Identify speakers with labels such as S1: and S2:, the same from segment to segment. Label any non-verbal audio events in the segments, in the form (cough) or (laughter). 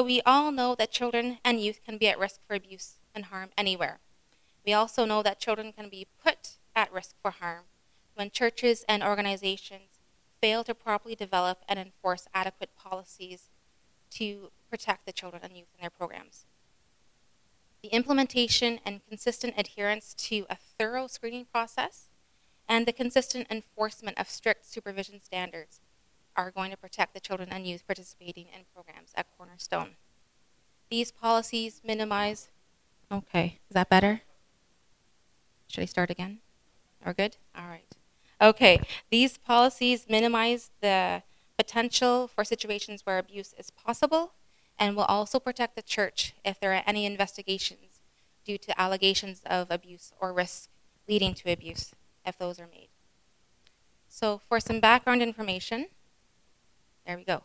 S1: So we all know that children and youth can be at risk for abuse and harm anywhere. We also know that children can be put at risk for harm when churches and organizations fail to properly develop and enforce adequate policies to protect the children and youth in their programs. The implementation and consistent adherence to a thorough screening process and the consistent enforcement of strict supervision standards are going to protect the children and youth participating in programs at Cornerstone. These policies minimize. Okay, is that better? Should I start again? Are good? All right. Okay, these policies minimize the potential for situations where abuse is possible and will also protect the church if there are any investigations due to allegations of abuse or risk leading to abuse if those are made. So, for some background information, there we go.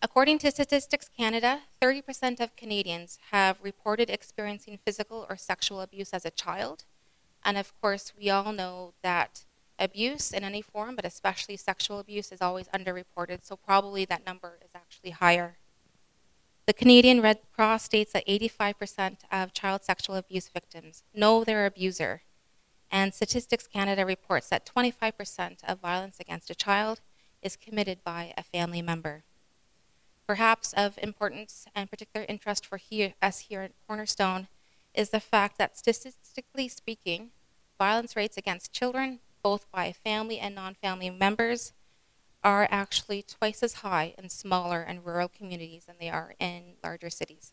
S1: According to Statistics Canada, 30% of Canadians have reported experiencing physical or sexual abuse as a child. And of course, we all know that abuse in any form, but especially sexual abuse, is always underreported, so probably that number is actually higher. The Canadian Red Cross states that 85% of child sexual abuse victims know their abuser, and Statistics Canada reports that 25% of violence against a child is committed by a family member. Perhaps of importance and particular interest for here, us here at Cornerstone is the fact that statistically speaking, violence rates against children, both by family and non family members, are actually twice as high in smaller and rural communities than they are in larger cities.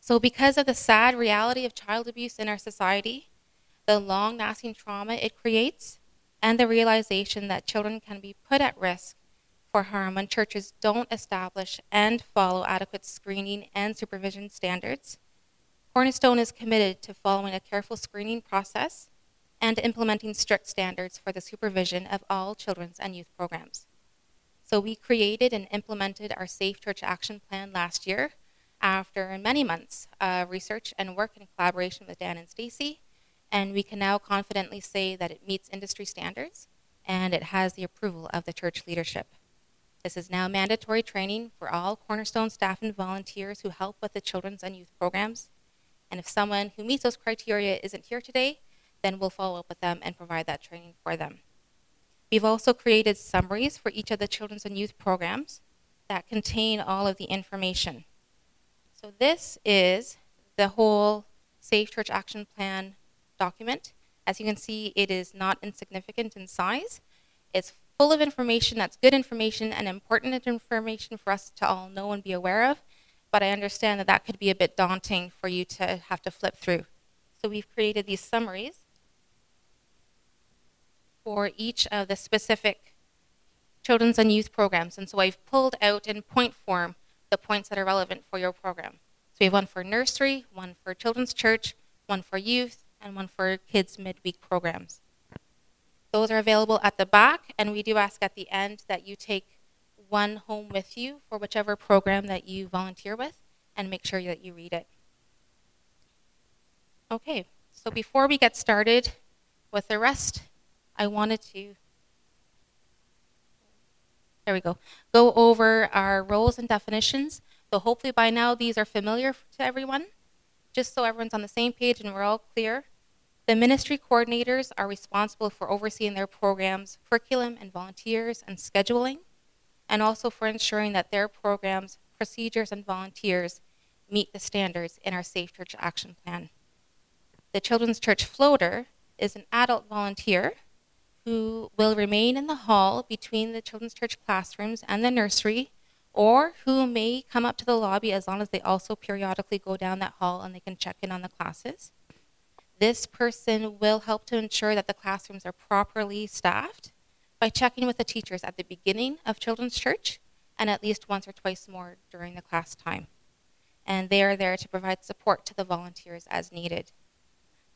S1: So, because of the sad reality of child abuse in our society, the long lasting trauma it creates, and the realization that children can be put at risk for harm when churches don't establish and follow adequate screening and supervision standards, Cornerstone is committed to following a careful screening process and implementing strict standards for the supervision of all children's and youth programs. So we created and implemented our Safe Church Action Plan last year after many months of research and work in collaboration with Dan and Stacy, and we can now confidently say that it meets industry standards and it has the approval of the church leadership. This is now mandatory training for all Cornerstone staff and volunteers who help with the children's and youth programs. And if someone who meets those criteria isn't here today, then we'll follow up with them and provide that training for them. We've also created summaries for each of the children's and youth programs that contain all of the information. So, this is the whole Safe Church Action Plan document. As you can see, it is not insignificant in size. It's full of information that's good information and important information for us to all know and be aware of. But I understand that that could be a bit daunting for you to have to flip through. So we've created these summaries for each of the specific children's and youth programs. And so I've pulled out in point form the points that are relevant for your program. So we have one for nursery, one for children's church, one for youth, and one for kids midweek programs. Those are available at the back, and we do ask at the end that you take one home with you for whichever program that you volunteer with and make sure that you read it. Okay, so before we get started with the rest, I wanted to, there we go, go over our roles and definitions. So hopefully by now these are familiar to everyone, just so everyone's on the same page and we're all clear. The ministry coordinators are responsible for overseeing their programs, curriculum, and volunteers and scheduling, and also for ensuring that their programs, procedures, and volunteers meet the standards in our Safe Church Action Plan. The Children's Church Floater is an adult volunteer who will remain in the hall between the children's church classrooms and the nursery, or who may come up to the lobby as long as they also periodically go down that hall and they can check in on the classes. This person will help to ensure that the classrooms are properly staffed by checking with the teachers at the beginning of children's church and at least once or twice more during the class time. And they are there to provide support to the volunteers as needed.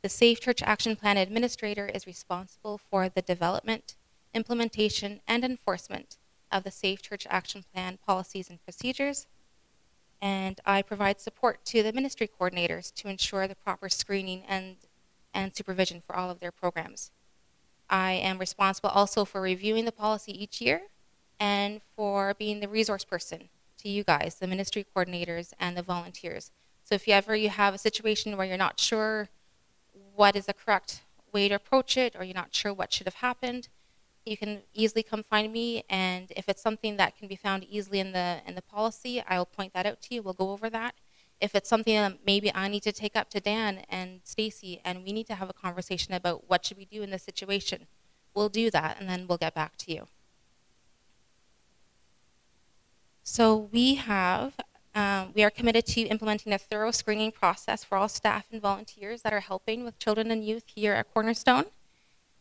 S1: The Safe Church Action Plan Administrator is responsible for the development, implementation, and enforcement of the Safe Church Action Plan policies and procedures. And I provide support to the ministry coordinators to ensure the proper screening and, and supervision for all of their programs. I am responsible also for reviewing the policy each year and for being the resource person to you guys, the ministry coordinators and the volunteers. So if you ever you have a situation where you're not sure what is the correct way to approach it or you're not sure what should have happened, you can easily come find me and if it's something that can be found easily in the in the policy, I will point that out to you. We'll go over that. If it's something that maybe I need to take up to Dan and Stacy and we need to have a conversation about what should we do in this situation, we'll do that and then we'll get back to you. So we have um, we are committed to implementing a thorough screening process for all staff and volunteers that are helping with children and youth here at Cornerstone.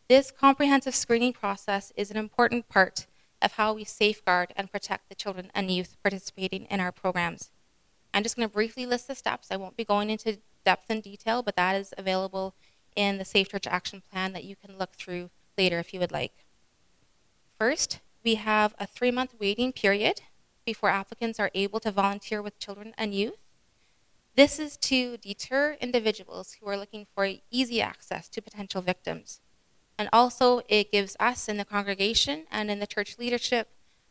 S1: This comprehensive screening process is an important part of how we safeguard and protect the children and youth participating in our programs. I'm just going to briefly list the steps. I won't be going into depth and detail, but that is available in the Safe Church Action Plan that you can look through later if you would like. First, we have a three month waiting period before applicants are able to volunteer with children and youth. This is to deter individuals who are looking for easy access to potential victims. And also, it gives us in the congregation and in the church leadership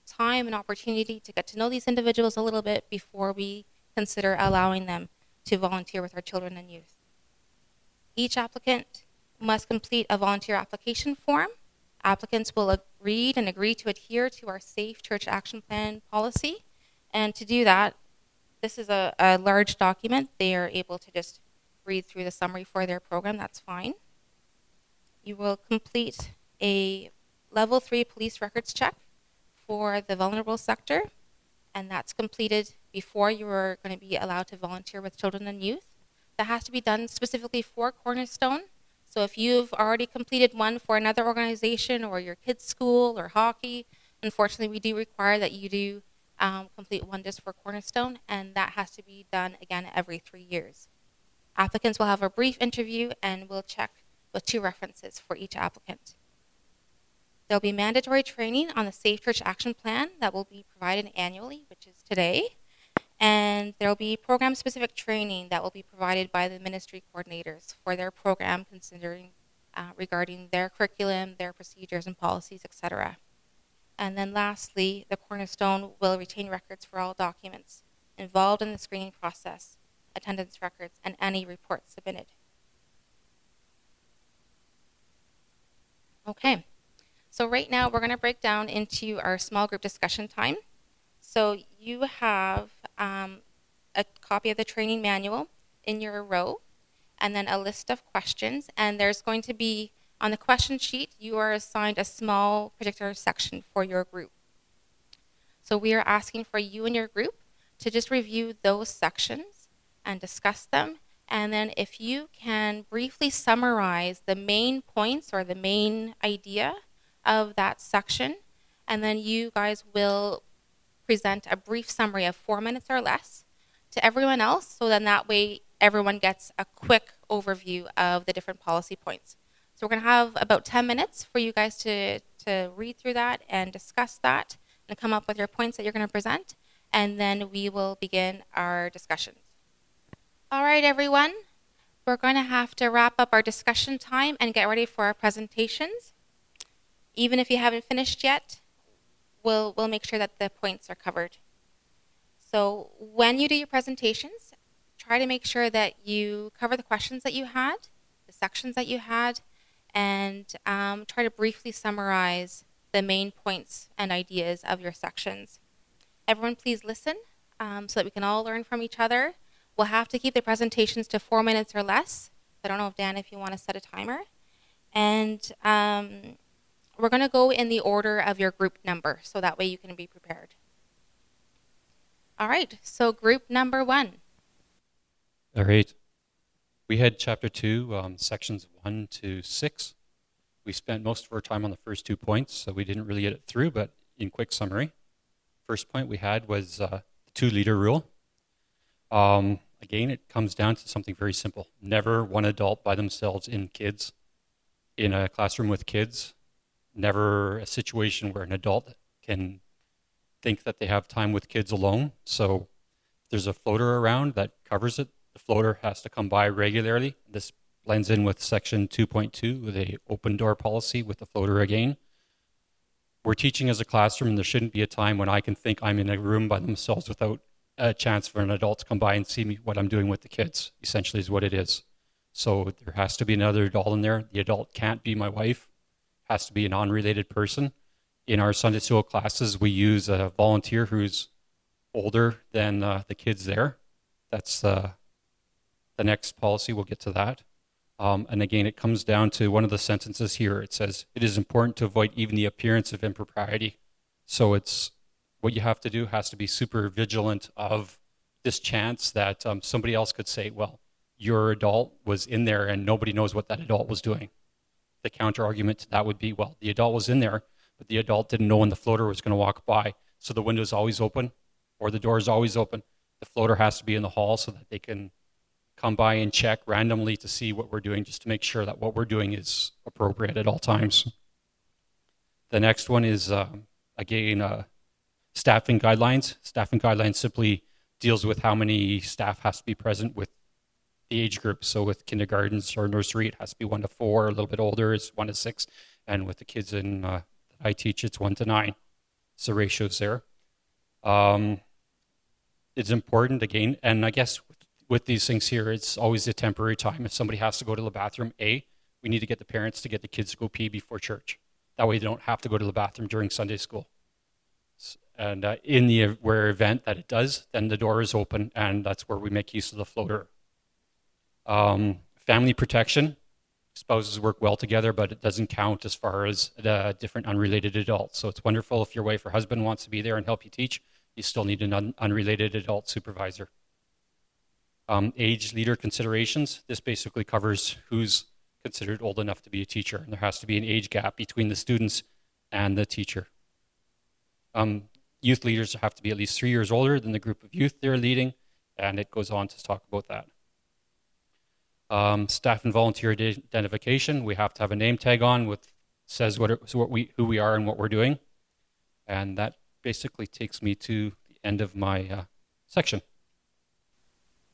S1: time and opportunity to get to know these individuals a little bit before we consider allowing them to volunteer with our children and youth. Each applicant must complete a volunteer application form. Applicants will read and agree to adhere to our Safe Church Action Plan policy. And to do that, this is a, a large document. They are able to just read through the summary for their program. That's fine you will complete a level three police records check for the vulnerable sector, and that's completed before you are going to be allowed to volunteer with children and youth. That has to be done specifically for Cornerstone. So if you've already completed one for another organization or your kids' school or hockey, unfortunately, we do require that you do um, complete one just for Cornerstone, and that has to be done again every three years. Applicants will have a brief interview and we'll check with two references for each applicant. There will be mandatory training on the Safe Church Action Plan that will be provided annually, which is today. And there will be program specific training that will be provided by the ministry coordinators for their program, considering uh, regarding their curriculum, their procedures and policies, etc. And then lastly, the Cornerstone will retain records for all documents involved in the screening process, attendance records, and any reports submitted. Okay, so right now we're going to break down into our small group discussion time. So you have um, a copy of the training manual in your row, and then a list of questions. And there's going to be on the question sheet, you are assigned a small particular section for your group. So we are asking for you and your group to just review those sections and discuss them and then if you can briefly summarize the main points or the main idea of that section, and then you guys will present a brief summary of four minutes or less to everyone else. So then that way everyone gets a quick overview of the different policy points. So we're going to have about 10 minutes for you guys to, to read through that and discuss that and come up with your points that you're going to present. And then we will begin our discussions. All right, everyone. We're going to have to wrap up our discussion time and get ready for our presentations. Even if you haven't finished yet, we'll, we'll make sure that the points are covered. So when you do your presentations, try to make sure that you cover the questions that you had, the sections that you had, and um, try to briefly summarize the main points and ideas of your sections. Everyone, please listen um, so that we can all learn from each other We'll have to keep the presentations to four minutes or less. I don't know if Dan, if you want to set a timer. And um, we're going to go in the order of your group number, so that way you can be prepared. All right, so group number one.
S2: All right. We had chapter two, um, sections one to six. We spent most of our time on the first two points, so we didn't really get it through, but in quick summary, first point we had was uh, the two leader rule. Um, Again, it comes down to something very simple. Never one adult by themselves in kids, in a classroom with kids. Never a situation where an adult can think that they have time with kids alone. So there's a floater around that covers it. The floater has to come by regularly. This blends in with section 2.2 with a open door policy with the floater again. we're teaching as a classroom, and there shouldn't be a time when I can think I'm in a room by themselves without a chance for an adult to come by and see me what I'm doing with the kids. Essentially, is what it is. So there has to be another adult in there. The adult can't be my wife. Has to be an unrelated person. In our Sunday school classes, we use a volunteer who's older than uh, the kids there. That's uh, the next policy. We'll get to that. Um, and again, it comes down to one of the sentences here. It says, It is important to avoid even the appearance of impropriety. So it's what you have to do has to be super vigilant of this chance that um, somebody else could say, Well, your adult was in there and nobody knows what that adult was doing. The counter argument to that would be, Well, the adult was in there, but the adult didn't know when the floater was going to walk by. So the window is always open or the door is always open. The floater has to be in the hall so that they can come by and check randomly to see what we're doing, just to make sure that what we're doing is appropriate at all times. The next one is, uh, again, uh, staffing guidelines. Staffing guidelines simply deals with how many staff has to be present with the age group. So with kindergartens or nursery, it has to be one to four. A little bit older it's one to six, and with the kids in uh, I teach, it's one to nine. So ratios there. Um, it's important again, and I guess with these things here, it's always a temporary time. If somebody has to go to the bathroom, A, we need to get the parents to get the kids to go pee before church. That way they don't have to go to the bathroom during Sunday school. And uh, in the where event that it does, then the door is open, and that's where we make use of the floater. Um, family protection. Spouses work well together, but it doesn't count as far as the different unrelated adults. So it's wonderful if your wife or husband wants to be there and help you teach. You still need an un- unrelated adult supervisor um, age leader considerations. This basically covers who's considered old enough to be a teacher, and there has to be an age gap between the students and the teacher. Um, youth leaders have to be at least three years older than the group of youth they're leading, and it goes on to talk about that. Um, staff and volunteer identification, we have to have a name tag on with says what, it, what we, who we are and what we're doing. And that basically takes me to the end of my uh, section.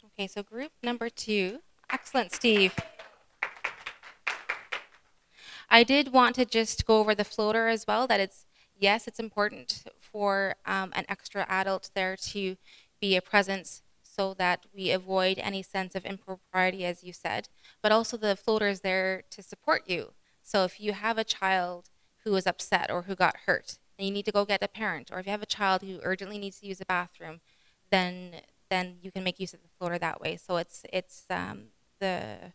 S1: Okay, so group number two. Excellent, Steve. I did want to just go over the floater as well. That it's yes, it's important for um, an extra adult there to be a presence so that we avoid any sense of impropriety, as you said. But also, the floater is there to support you. So if you have a child who is upset or who got hurt, and you need to go get a parent, or if you have a child who urgently needs to use a bathroom, then then you can make use of the floater that way. So it's it's um, the,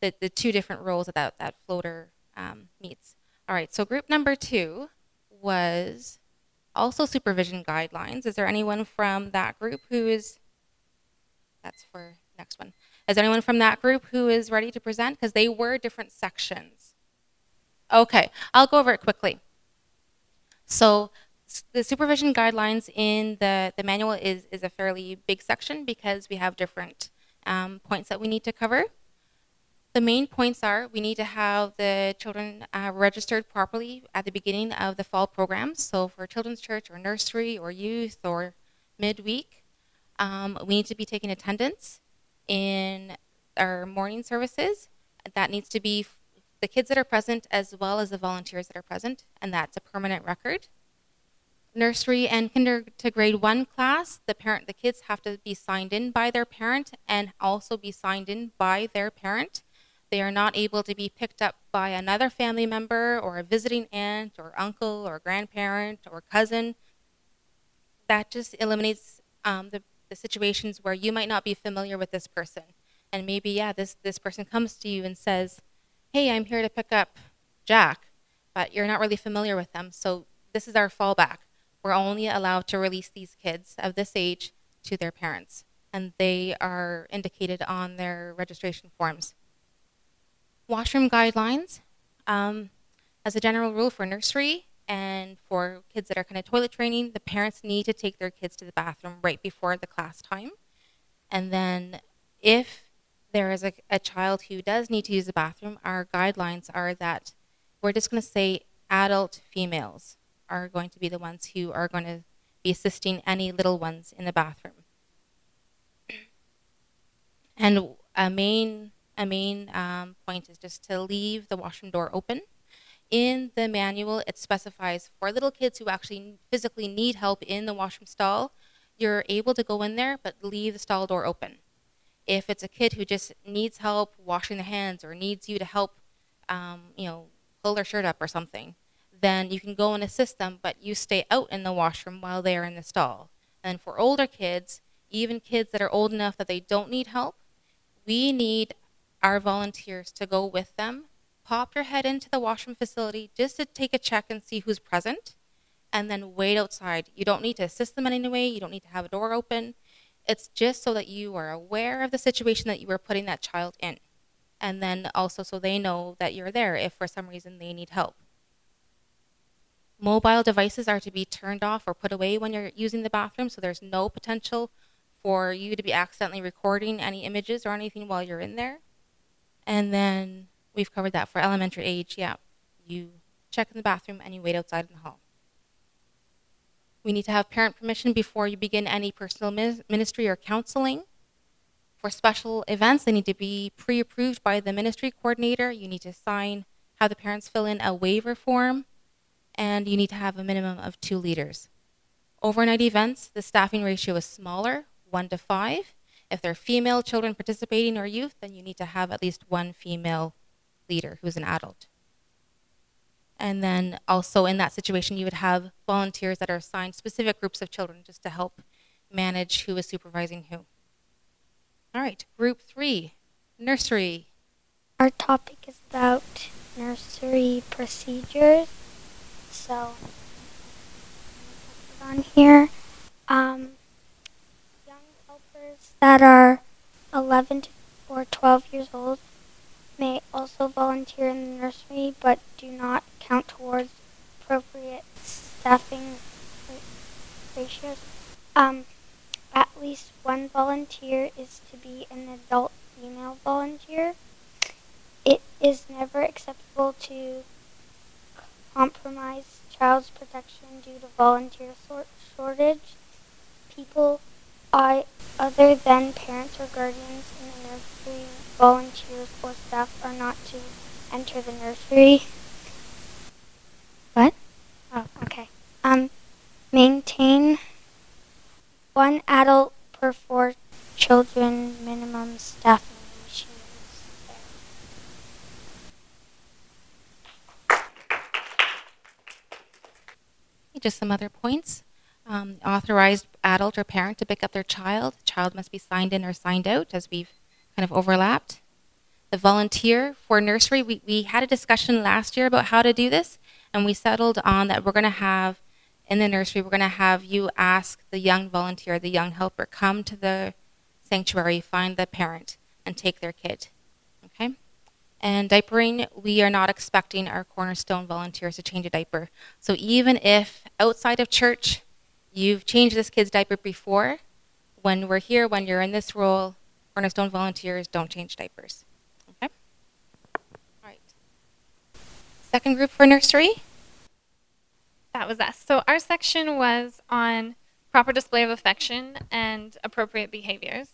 S1: the the two different roles that that, that floater um, meets. All right. So group number two was also supervision guidelines. Is there anyone from that group who is? That's for next one. Is anyone from that group who is ready to present? Because they were different sections. Okay, I'll go over it quickly. So the supervision guidelines in the, the manual is, is a fairly big section because we have different um, points that we need to cover. The main points are we need to have the children uh, registered properly at the beginning of the fall programs. So for children's church or nursery or youth or midweek, um, we need to be taking attendance in our morning services. That needs to be the kids that are present as well as the volunteers that are present, and that's a permanent record nursery and kinder to grade one class, the parent, the kids have to be signed in by their parent and also be signed in by their parent. They are not able to be picked up by another family member or a visiting aunt or uncle or grandparent or cousin. That just eliminates um, the, the situations where you might not be familiar with this person. And maybe, yeah, this, this person comes to you and says, Hey, I'm here to pick up Jack, but you're not really familiar with them. So this is our fallback we're only allowed to release these kids of this age to their parents, and they are indicated on their registration forms. Washroom guidelines. Um, as a general rule for nursery and for kids that are kind of toilet training, the parents need to take their kids to the bathroom right before the class time. And then if there is a, a child who does need to use the bathroom, our guidelines are that we're just going to say adult females are going to be the ones who are going to be assisting any little ones in the bathroom. And a main a main um, point is just to leave the washroom door open. In the manual, it specifies for little kids who actually physically need help in the washroom stall, you're able to go in there, but leave the stall door open. If it's a kid who just needs help washing their hands or needs you to help, um, you know, pull their shirt up or something, then you can go and assist them, but you stay out in the washroom while they're in the stall. And for older kids, even kids that are old enough that they don't need help, we need our volunteers to go with them, pop your head into the washroom facility just to take a check and see who's present, and then wait outside. You don't need to assist them in any way, you don't need to have a door open. It's just so that you are aware of the situation that you are putting that child in. And then also so they know that you're there if for some reason they need help. Mobile devices are to be turned off or put away when you're using the bathroom, so there's no potential for you to be accidentally recording any images or anything while you're in there. And then we've covered that for elementary age. Yeah, you check in the bathroom and you wait outside in the hall. We need to have parent permission before you begin any personal ministry or counseling. For special events, they need to be pre approved by the ministry coordinator. You need to sign, have the parents fill in a waiver form and you need to have a minimum of two leaders. Overnight events, the staffing ratio is smaller, one to five. If there are female children participating or youth, then you need to have at least one female leader who's an adult. And then also in that situation, you would have volunteers that are assigned specific groups of children just to help manage who is supervising who. All right, group three, nursery.
S3: Our topic is about nursery procedures so on here. Um, young helpers that are 11 or 12 years old may also volunteer in the nursery, but do not count towards appropriate staffing ratios. Um, at least one volunteer is to be an adult female volunteer. It is never acceptable to compromise child's protection due to volunteer shortage. People I, other than parents or guardians in the nursery, volunteers or staff are not to enter the nursery. What? Oh, okay. Um, maintain one adult per four children minimum staffing.
S1: Just some other points. Um, authorized adult or parent to pick up their child. Child must be signed in or signed out, as we've kind of overlapped. The volunteer for nursery, we, we had a discussion last year about how to do this, and we settled on that we're going to have in the nursery, we're going to have you ask the young volunteer, the young helper, come to the sanctuary, find the parent, and take their kid. Okay? And diapering, we are not expecting our cornerstone volunteers to change a diaper. So even if outside of church you've changed this kid's diaper before, when we're here, when you're in this role, cornerstone volunteers don't change diapers. Okay? All right. Second group for nursery.
S4: That was us. So our section was on proper display of affection and appropriate behaviors.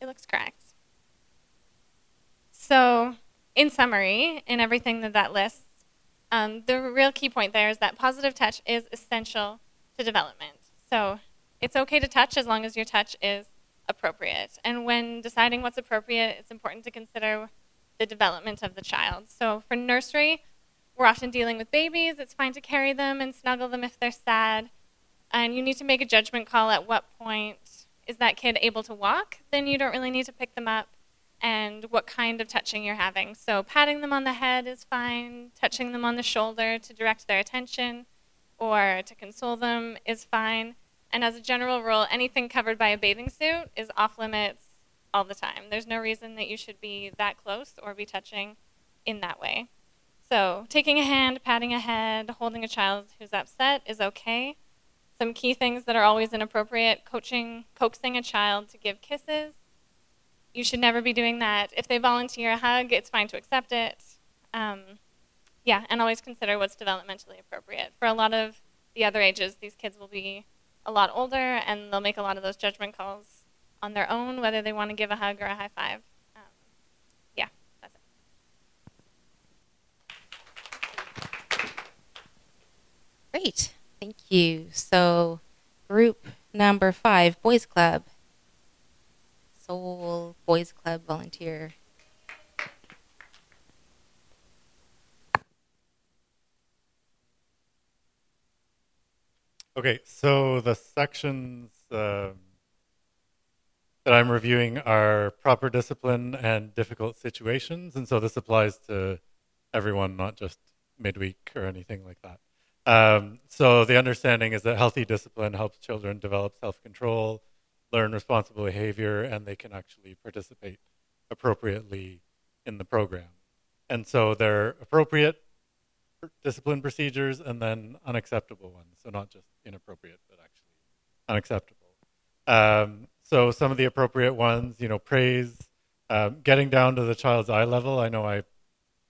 S4: It looks correct. So, in summary, in everything that that lists, um, the real key point there is that positive touch is essential to development. So, it's okay to touch as long as your touch is appropriate. And when deciding what's appropriate, it's important to consider the development of the child. So, for nursery, we're often dealing with babies. It's fine to carry them and snuggle them if they're sad. And you need to make a judgment call at what point is that kid able to walk? Then you don't really need to pick them up and what kind of touching you're having. So, patting them on the head is fine, touching them on the shoulder to direct their attention or to console them is fine. And as a general rule, anything covered by a bathing suit is off limits all the time. There's no reason that you should be that close or be touching in that way. So, taking a hand, patting a head, holding a child who's upset is okay. Some key things that are always inappropriate coaching, coaxing a child to give kisses you should never be doing that. If they volunteer a hug, it's fine to accept it. Um, yeah, and always consider what's developmentally appropriate. For a lot of the other ages, these kids will be a lot older and they'll make a lot of those judgment calls on their own, whether they want to give a hug or a high five. Um, yeah, that's it.
S1: Great, thank you. So, group number five, Boys Club. Soul Boys Club volunteer
S5: Okay, so the sections um, that I'm reviewing are proper discipline and difficult situations, and so this applies to everyone, not just midweek or anything like that. Um, so the understanding is that healthy discipline helps children develop self-control, learn responsible behavior, and they can actually participate appropriately in the program. And so they're appropriate discipline procedures and then unacceptable ones. So not just inappropriate, but actually unacceptable. Um, so some of the appropriate ones, you know, praise, um, getting down to the child's eye level. I know I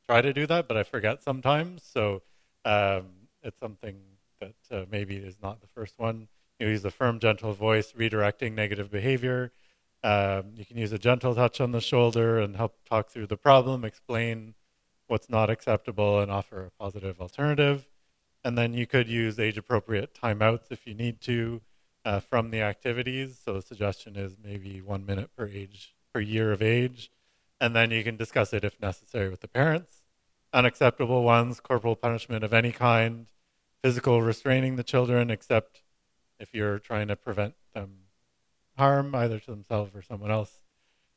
S5: try to do that, but I forget sometimes. So um, it's something that uh, maybe is not the first one. You use a firm, gentle voice, redirecting negative behavior. Um, you can use a gentle touch on the shoulder and help talk through the problem, explain what's not acceptable and offer a positive alternative. And then you could use age appropriate timeouts if you need to uh, from the activities. So the suggestion is maybe one minute per age per year of age. And then you can discuss it if necessary with the parents. Unacceptable ones, corporal punishment of any kind, physical restraining the children, except if you're trying to prevent them harm, either to themselves or someone else.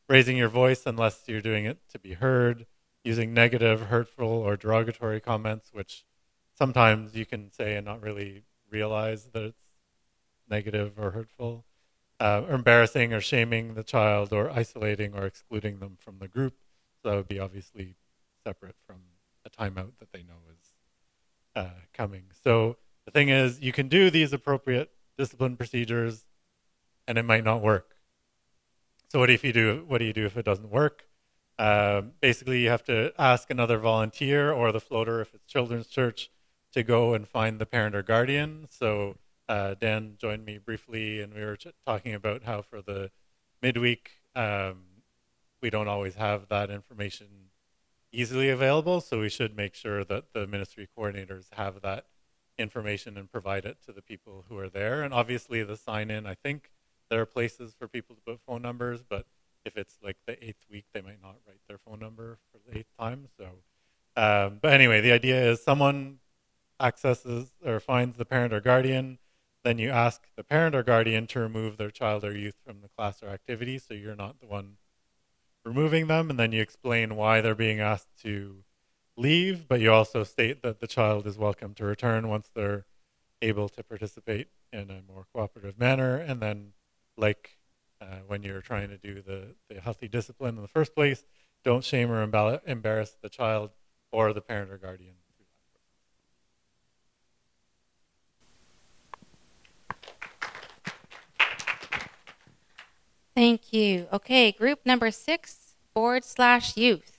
S5: Raising your voice unless you're doing it to be heard using negative, hurtful, or derogatory comments, which sometimes you can say and not really realize that it's negative or hurtful, uh, or embarrassing or shaming the child, or isolating or excluding them from the group. So that would be obviously separate from a timeout that they know is uh, coming. So the thing is, you can do these appropriate discipline procedures, and it might not work. So what if you do? What do you do if it doesn't work? Uh, basically, you have to ask another volunteer or the floater, if it's children's church, to go and find the parent or guardian. So uh, Dan joined me briefly, and we were ch- talking about how for the midweek, um, we don't always have that information easily available. So we should make sure that the ministry coordinators have that information and provide it to the people who are there. And obviously, the sign in, I think there are places for people to put phone numbers, but if it's like the eighth week, they might not write their phone number for the eighth time. So, um, but anyway, the idea is someone accesses or finds the parent or guardian. Then you ask the parent or guardian to remove their child or youth from the class or activity, so you're not the one removing them. And then you explain why they're being asked to leave, but you also state that the child is welcome to return once they're able to participate in a more cooperative manner. And then, like uh, when you're trying to do the, the healthy discipline in the first place. Don't shame or embarrass the child or the parent or guardian.
S1: Thank you. Okay, group number six, board slash youth.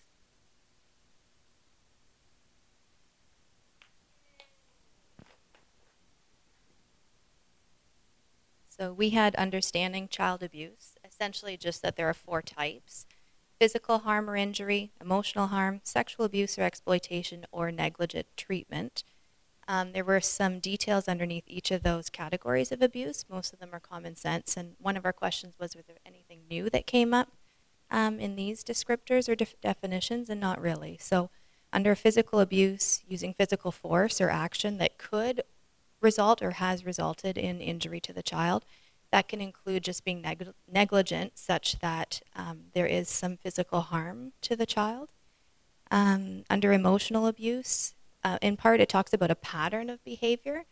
S6: So we had understanding child abuse, essentially just that there are four types physical harm or injury, emotional harm, sexual abuse or exploitation, or negligent treatment. Um, there were some details underneath each of those categories of abuse. Most of them are common sense. And one of our questions was, was there anything new that came up um, in these descriptors or def- definitions? And not really. So, under physical abuse, using physical force or action that could result or has resulted in injury to the child. That can include just being neg- negligent, such that um, there is some physical harm to the child. Um, under emotional abuse, uh, in part, it talks about a pattern of behavior,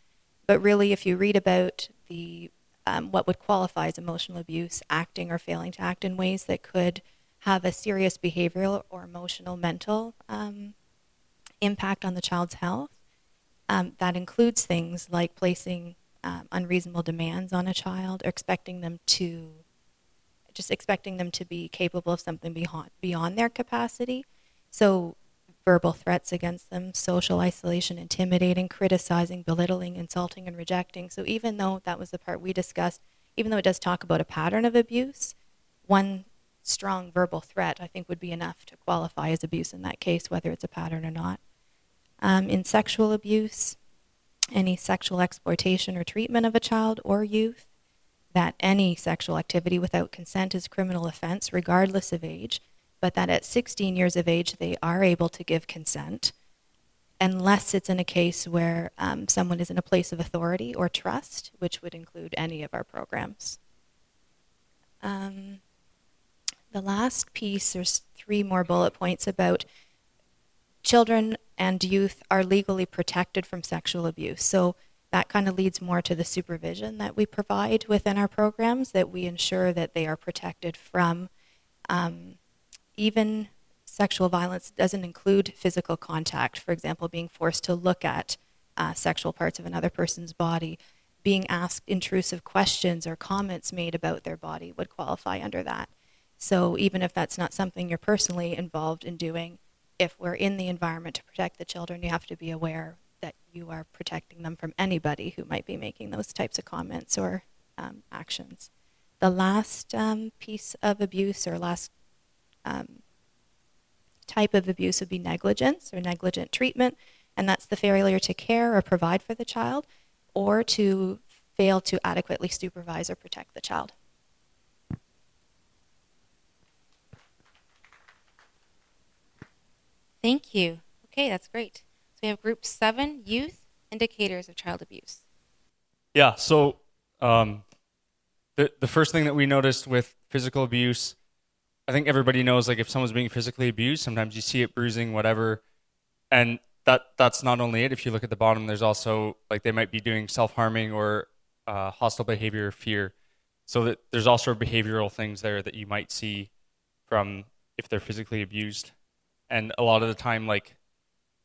S6: but really, if you read about the um, what would qualify as emotional abuse, acting or failing to act in ways that could have a serious behavioral or emotional, mental um, impact on the child's health, um, that includes things like placing um, unreasonable demands on a child or expecting them to just expecting them to be capable of something beyond beyond their capacity. So verbal threats against them, social isolation, intimidating, criticizing, belittling, insulting, and rejecting. So even though that was the part we discussed, even though it does talk about a pattern of abuse, one strong verbal threat I think would be enough to qualify as abuse in that case, whether it's a pattern or not um, in sexual abuse. any sexual exploitation or treatment of a child or youth, that any sexual activity without consent is a criminal offense regardless of age, but that at 16 years of age they are able to give consent unless it's in a case where um, someone is in a place of authority or trust, which would include any of our programs. Um, the last piece, there's three more bullet points about children and youth are legally protected from sexual abuse. So that kind of leads more to the supervision that we provide within our programs, that we ensure that they are protected from um, even sexual violence doesn't include physical contact, for example, being forced to look at uh, sexual parts of another person's body, being asked intrusive questions or comments made about their body would qualify under that. So even if that's not something you're personally involved in doing, if we're in the environment to protect the children, you have to be aware that you are protecting them from anybody who might be making those types of comments or um, actions. The last um, piece of abuse or last um, type of abuse would be negligence or negligent treatment, and that's the failure to care or provide for the child or to fail to adequately supervise or protect the child.
S1: Thank you. Okay, that's great. So we have group seven, youth indicators of child abuse.
S7: Yeah, so um, the, the first thing that we noticed with physical abuse, I think everybody knows like if someone's being physically abused, sometimes you see it bruising, whatever. And that that's not only it. If you look at the bottom, there's also like they might be doing self harming or uh, hostile behavior, fear. So that there's also behavioral things there that you might see from if they're physically abused and a lot of the time like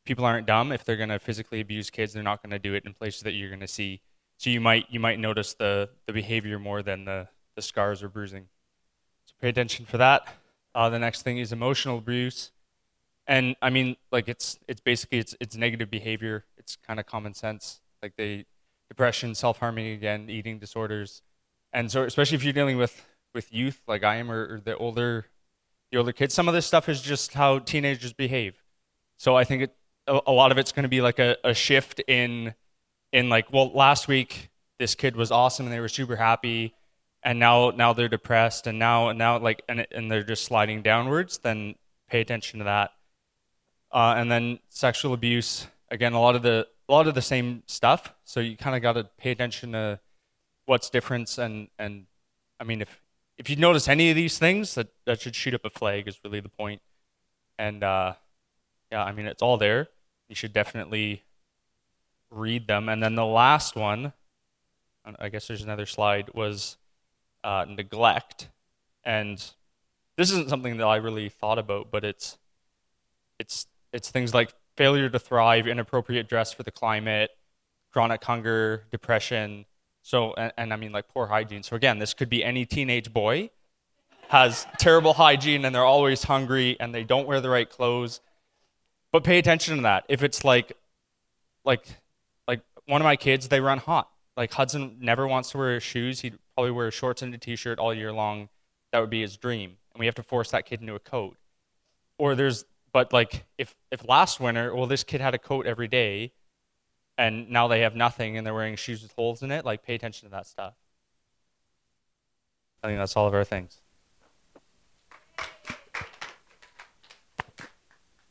S7: people aren't dumb. If they're going to physically abuse kids they're not going to do it in places that you're going to see. So you might you might notice the the behavior more than the the scars or bruising. So pay attention for that. Uh, the next thing is emotional abuse. And i mean like it's it's basically it's it's negative behavior. It's kind of common sense. Like they depression self-harming again eating disorders. And so especially if you're dealing with with youth like i am or, or the older the older kids. Some of this stuff is just how teenagers behave. So I think it, a, lot of it's going to be like a, a shift in in like well last week this kid was awesome and they were super happy and now now they're depressed and now now like and, and they're just sliding downwards then pay attention to that uh, and then sexual abuse again a lot of the a lot of the same stuff so you kind of got to pay attention to what's different and and i mean if if you notice any of these things, that, that should shoot up a flag, is really the point. And uh, yeah, I mean, it's all there. You should definitely read them. And then the last one, I guess there's another slide, was uh, neglect. And this isn't something that I really thought about, but it's it's it's things like failure to thrive, inappropriate dress for the climate, chronic hunger, depression, so, and, and, I mean, like poor hygiene. So, again, this could be any teenage boy has terrible hygiene and they're always hungry and they don't wear the right clothes. But pay attention to that. If it's like, like, like one of my kids, they run hot. Like Hudson never wants to wear his shoes. He'd probably wear shorts and a t-shirt all year long. That would be his dream, and we have to force that kid into a coat. Or there's, but like if if last winter, well, this kid had a coat every day and now they have nothing and they're wearing shoes with holes in it, like pay attention to that stuff. I think that's all of our things.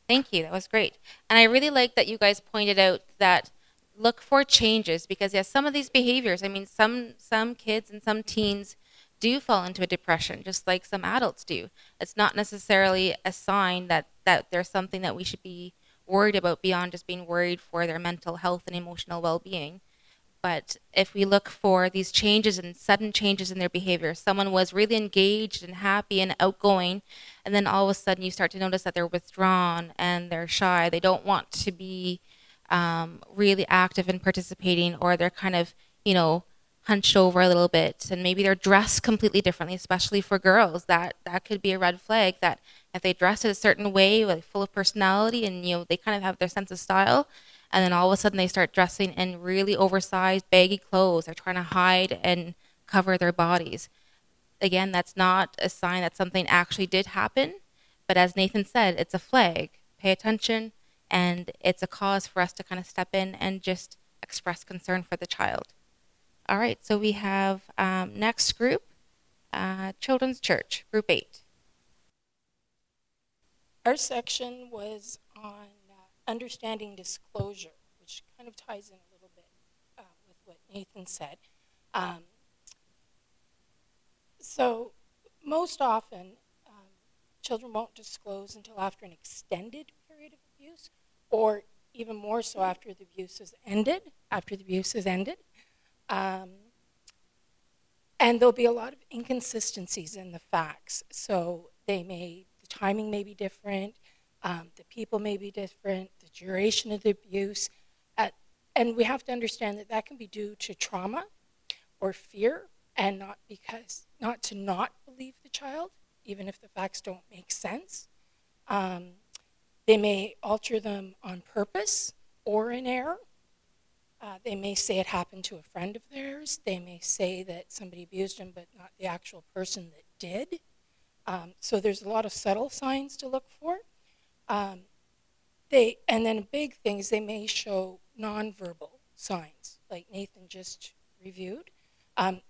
S1: Thank you. That was great. And I really like that you guys pointed out that look for changes because yes, some of these behaviors, I mean some some kids and some teens do fall into a depression just like some adults do. It's not necessarily a sign that that there's something that we should be worried about beyond just being worried for their mental health and emotional well-being. But if we look for these changes and sudden changes in their behavior someone was really engaged and happy and outgoing and then all of a sudden you start to notice that they're withdrawn and they're shy. They don't want to be um, really active and participating or they're kind of you know hunched over a little bit. And maybe they're dressed completely differently especially for girls. That that could be a red flag that if they dress a certain way like full of personality and you know they kind of have their sense of style and then all of a sudden they start dressing in really oversized baggy clothes they're trying to hide and cover their bodies again that's not a sign that something actually did happen but as nathan said it's a flag pay attention and it's a cause for us to kind of step in and just express concern for the child. All right, so we have um, next group, uh, Children's Church, Group 8.
S8: Our section was on uh, understanding disclosure, which kind of ties in a little bit uh, with what Nathan said. Um, so, most often, um, children won't disclose until after an extended period of abuse, or even more so after the abuse is ended, after the abuse is ended. Um, and there'll be a lot of inconsistencies in the facts. So they may, the timing may be different, um, the people may be different, the duration of the abuse. Uh, and we have to understand that that can be due to trauma or fear and not because, not to not believe the child, even if the facts don't make sense. Um, they may alter them on purpose or in error. Uh, they may say it happened to a friend of theirs. They may say that somebody abused them, but not the actual person that did. Um, so there's a lot of subtle signs to look for. Um, they and then a big thing is they may show nonverbal signs, like Nathan just reviewed. Um,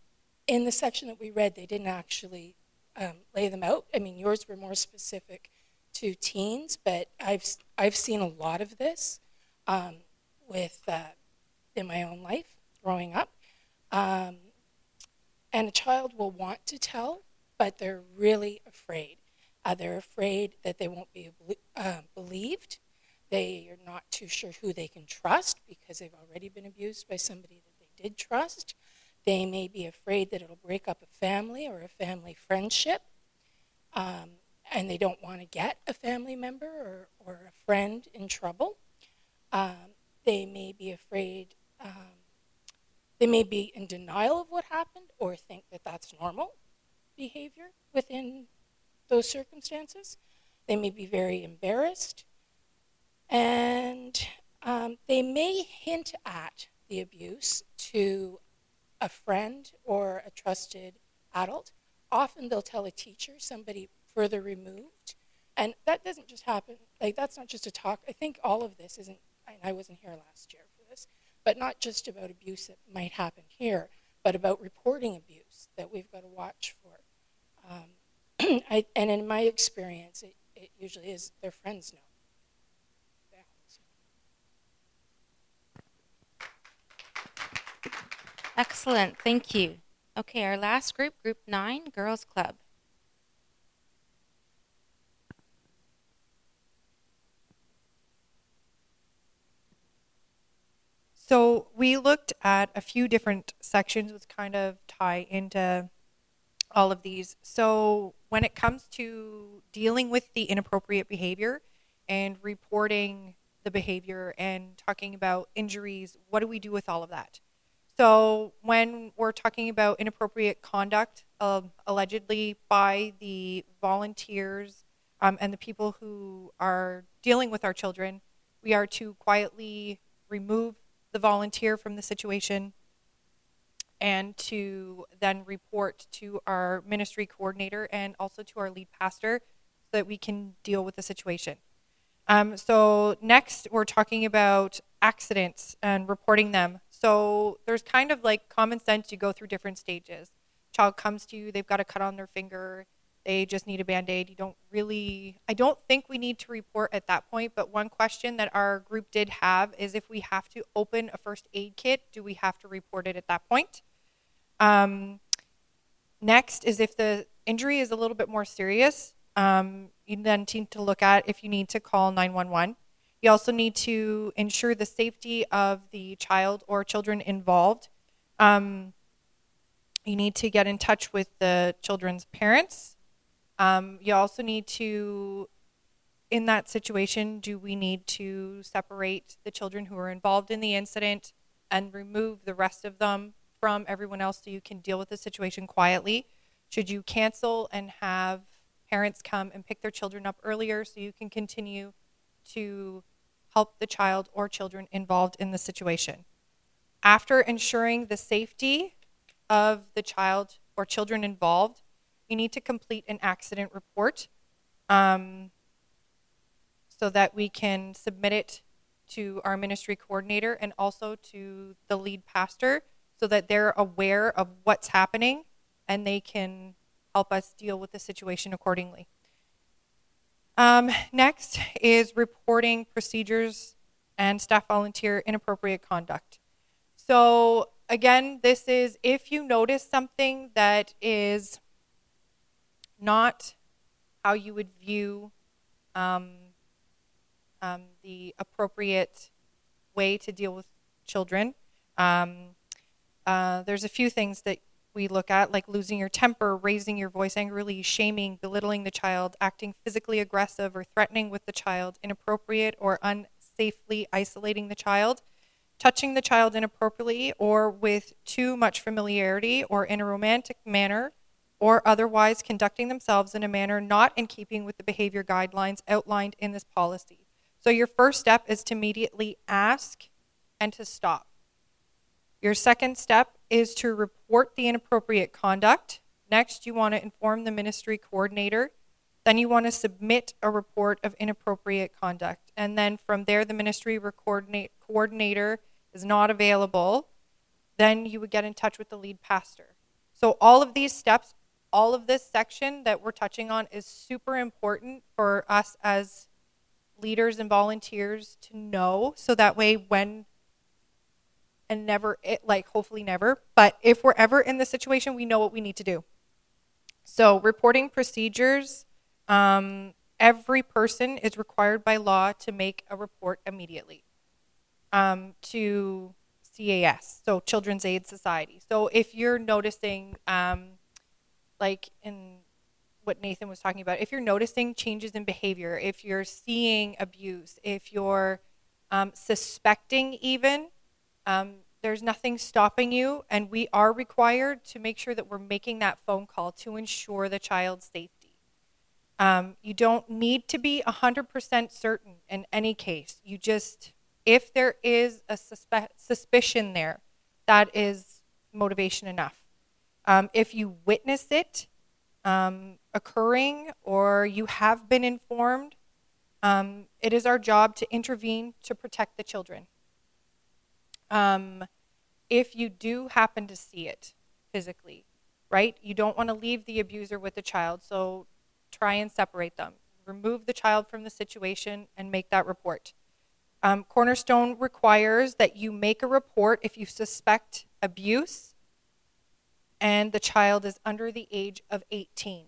S8: in the section that we read, they didn't actually um, lay them out. I mean, yours were more specific to teens, but I've I've seen a lot of this um, with uh, in my own life growing up. Um, and a child will want to tell, but they're really afraid. Uh, they're afraid that they won't be uh, believed. They are not too sure who they can trust because they've already been abused by somebody that they did trust. They may be afraid that it'll break up a family or a family friendship. Um, and they don't want to get a family member or, or a friend in trouble. Um, they may be afraid um, they may be in denial of what happened or think that that's normal behavior within those circumstances. They may be very embarrassed. And um, they may hint at the abuse to a friend or a trusted adult. Often they'll tell a teacher, somebody further removed. And that doesn't just happen, like, that's not just a talk. I think all of this isn't, and I wasn't here last year for this, but not just about abuse that might happen here, but about reporting abuse that we've got to watch for. Um, (clears throat) I, and in my experience, it, it usually is their friends know.
S1: Excellent, thank you. Okay, our last group, Group 9, Girls Club.
S9: So we looked at a few different sections which kind of tie into all of these. So when it comes to dealing with the inappropriate behavior and reporting the behavior and talking about injuries, what do we do with all of that? So when we're talking about inappropriate conduct, um, allegedly by the volunteers um, and the people who are dealing with our children, we are to quietly remove the volunteer from the situation and to then report to our ministry coordinator and also to our lead pastor so that we can deal with the situation. Um, so, next, we're talking about accidents and reporting them. So, there's kind of like common sense, you go through different stages. Child comes to you, they've got a cut on their finger, they just need a band aid. You don't really, I don't think we need to report at that point. But one question that our group did have is if we have to open a first aid kit, do we have to report it at that point? Um, next is if the injury is a little bit more serious, um, you then need to look at if you need to call 911. You also need to ensure the safety of the child or children involved. Um, you need to get in touch with the children's parents um, you also need to, in that situation, do we need to separate the children who are involved in the incident and remove the rest of them from everyone else so you can deal with the situation quietly? Should you cancel and have parents come and pick their children up earlier so you can continue to help the child or children involved in the situation? After ensuring the safety of the child or children involved, you need to complete an accident report um, so that we can submit it to our ministry coordinator and also to the lead pastor so that they're aware of what's happening and they can help us deal with the situation accordingly. Um, next is reporting procedures and staff volunteer inappropriate conduct. So, again, this is if you notice something that is not how you would view um, um, the appropriate way to deal with children. Um, uh, there's a few things that we look at, like losing your temper, raising your voice angrily, shaming, belittling the child, acting physically aggressive or threatening with the child, inappropriate or unsafely isolating the child, touching the child inappropriately or with too much familiarity or in a romantic manner, or otherwise conducting themselves in a manner not in keeping with the behavior guidelines outlined in this policy. So, your first step is to immediately ask and to stop. Your second step is to report the inappropriate conduct. Next, you want to inform the ministry coordinator. Then, you want to submit a report of inappropriate conduct. And then, from there, the ministry coordinator is not available. Then, you would get in touch with the lead pastor. So, all of these steps all of this section that we're touching on is super important for us as leaders and volunteers to know so that way when and never it like hopefully never but if we're ever in this situation we know what we need to do. So reporting procedures um, every person is required by law to make a report immediately um, to cas so children's aid society. So if you're noticing um, like in what Nathan was talking about, if you're noticing changes in behavior, if you're seeing abuse, if you're um, suspecting even, um, there's nothing stopping you, and we are required to make sure that we're making that phone call to ensure the child's safety. Um, you don't need to be 100% certain in any case. You just, if there is a suspe- suspicion there, that is motivation enough. Um, if you witness it um, occurring or you have been informed, um, it is our job to intervene to protect the children. Um, if you do happen to see it physically, right, you don't want to leave the abuser with the child, so try and separate them. Remove the child from the situation and make that report. Um, Cornerstone requires that you make a report if you suspect abuse and the child is under the age of 18.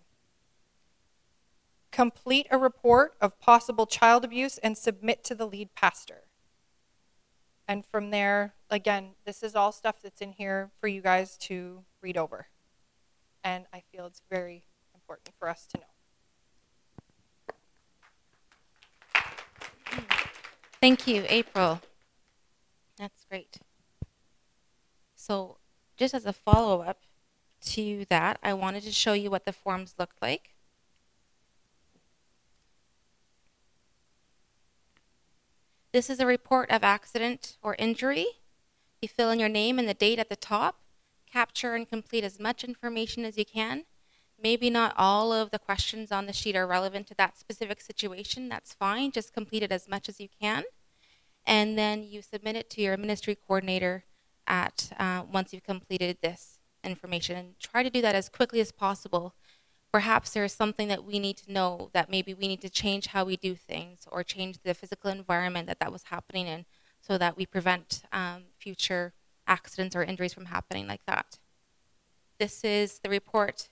S9: Complete a report of possible child abuse and submit to the lead pastor. And from there, again, this is all stuff that's in here for you guys to read over. And I feel it's very important for us to know.
S1: Thank you, April. That's great. So, just as a follow up, to that, I wanted to show you what the forms looked like. This is a report of accident or injury. You fill in your name and the date at the top. Capture and complete as much information as you can. Maybe not all of the questions on the sheet are relevant to that specific situation. That's fine. Just complete it as much as you can. And then you submit it to your ministry coordinator at uh, once you've completed this information and try to do that as quickly as possible. Perhaps there is something that we need to know that maybe we need to change how we do things or change the physical environment that that was happening in so that we prevent um, future accidents or injuries from happening like that. This is the report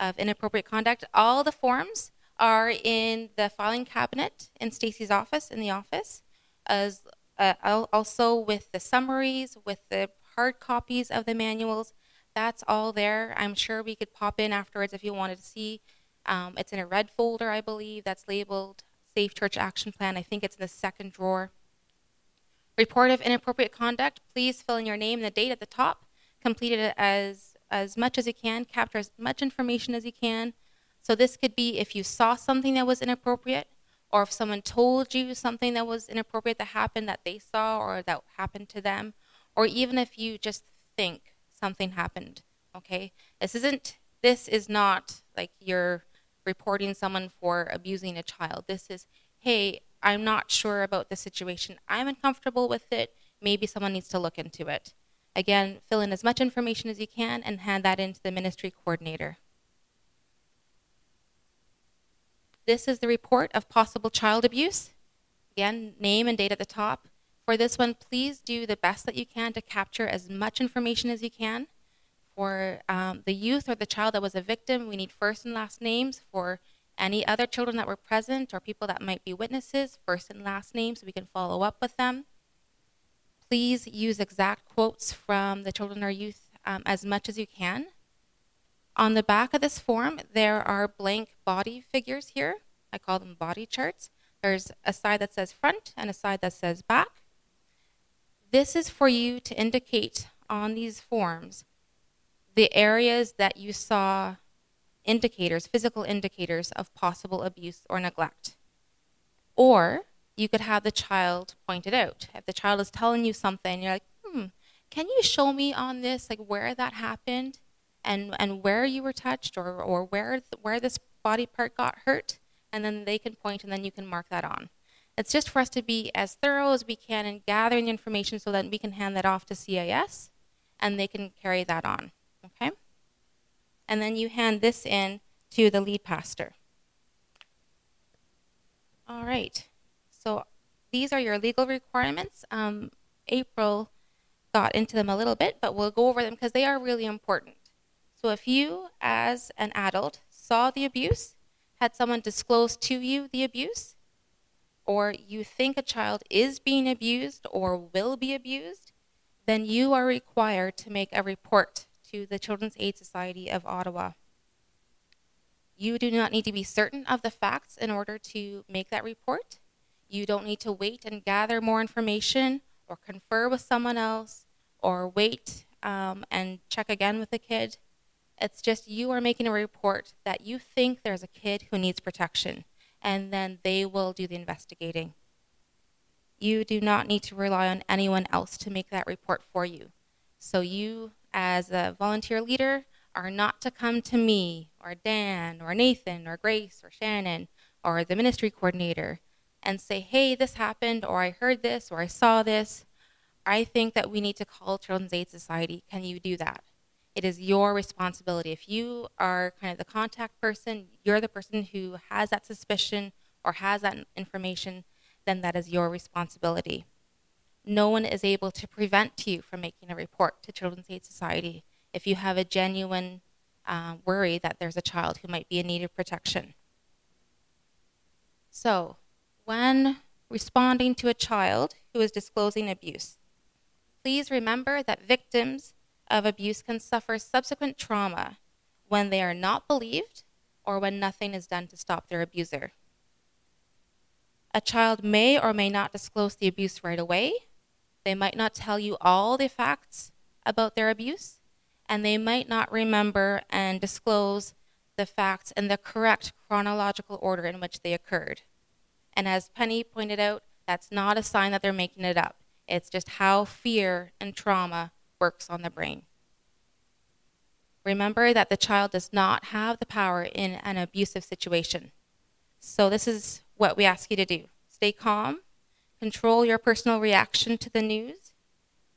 S1: of inappropriate conduct. All the forms are in the filing cabinet in Stacy's office, in the office, as uh, also with the summaries, with the hard copies of the manuals. That's all there. I'm sure we could pop in afterwards if you wanted to see. Um, it's in a red folder, I believe, that's labeled Safe Church Action Plan. I think it's in the second drawer. Report of inappropriate conduct. Please fill in your name and the date at the top. Complete it as, as much as you can. Capture as much information as you can. So this could be if you saw something that was inappropriate, or if someone told you something that was inappropriate that happened that they saw or that happened to them, or even if you just think something happened, okay? This isn't, this is not like you're reporting someone for abusing a child. This is, hey, I'm not sure about the situation. I'm uncomfortable with it. Maybe someone needs to look into it. Again, fill in as much information as you can and hand that in to the ministry coordinator. This is the report of possible child abuse. Again, name and date at the top. For this one, please do the best that you can to capture as much information as you can. For um, the youth or the child that was a victim, we need first and last names. For any other children that were present or people that might be witnesses, first and last names so we can follow up with them. Please use exact quotes from the children or youth um, as much as you can. On the back of this form, there are blank body figures here. I call them body charts. There's a side that says front and a side that says back. This is for you to indicate on these forms the areas that you saw indicators, physical indicators of possible abuse or neglect. Or you could have the child point it out. If the child is telling you something, you're like, hmm, can you show me on this, like where that happened and, and where you were touched or, or where, where this body part got hurt? And then they can point and then you can mark that on. It's just for us to be as thorough as we can in gathering information so that we can hand that off to CIS and they can carry that on. Okay? And then you hand this in to the lead pastor. All right. So these are your legal requirements. Um, April got into them a little bit, but we'll go over them because they are really important. So if you, as an adult, saw the abuse, had someone disclose to you the abuse, or you think a child is being abused or will be abused, then you are required to make a report to the Children's Aid Society of Ottawa. You do not need to be certain of the facts in order to make that report. You don't need to wait and gather more information or confer with someone else or wait um, and check again with the kid. It's just you are making a report that you think there's a kid who needs protection, and then they will do the investigating. You do not need to rely on anyone else to make that report for you. So you as a volunteer leader are not to come to me or Dan or Nathan or Grace or Shannon or the ministry coordinator and say, hey, this happened, or I heard this, or I saw this. I think that we need to call Children's Aid Society. Can you do that? It is your responsibility. If you are kind of the contact person, you're the person who has that suspicion or has that information, then that is your responsibility no one is able to prevent you from making a report to Children's Aid Society if you have a genuine uh, worry that there's a child who might be in need of protection. So, when responding to a child who is disclosing abuse, please remember that victims of abuse can suffer subsequent trauma when they are not believed or when nothing is done to stop their abuser. A child may or may not disclose the abuse right away, they might not tell you all the facts about their abuse, and they might not remember and disclose the facts in the correct chronological order in which they occurred. And as Penny pointed out, that's not a sign that they're making it up. It's just how fear and trauma works on the brain. Remember that the child does not have the power in an abusive situation. So, this is what we ask you to do stay calm, Control your personal reaction to the news.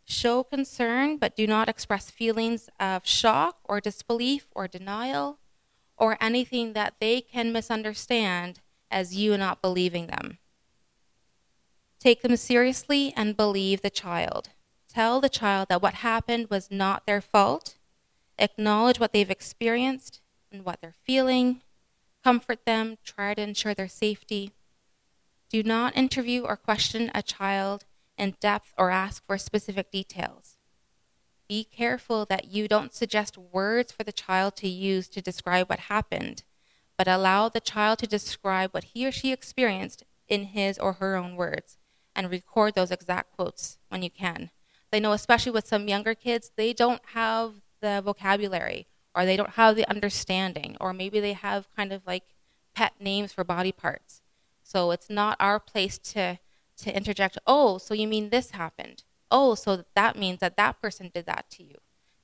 S1: Show concern, but do not express feelings of shock or disbelief or denial or anything that they can misunderstand as you not believing them. Take them seriously and believe the child. Tell the child that what happened was not their fault. Acknowledge what they've experienced and what they're feeling. Comfort them. Try to ensure their safety. Do not interview or question a child in depth or ask for specific details. Be careful that you don't suggest words for the child to use to describe what happened, but allow the child to describe what he or she experienced in his or her own words and record those exact quotes when you can. I know, especially with some younger kids, they don't have the vocabulary or they don't have the understanding, or maybe they have kind of like pet names for body parts. So it's not our place to to interject, "Oh, so you mean this happened?" "Oh, so that means that that person did that to you."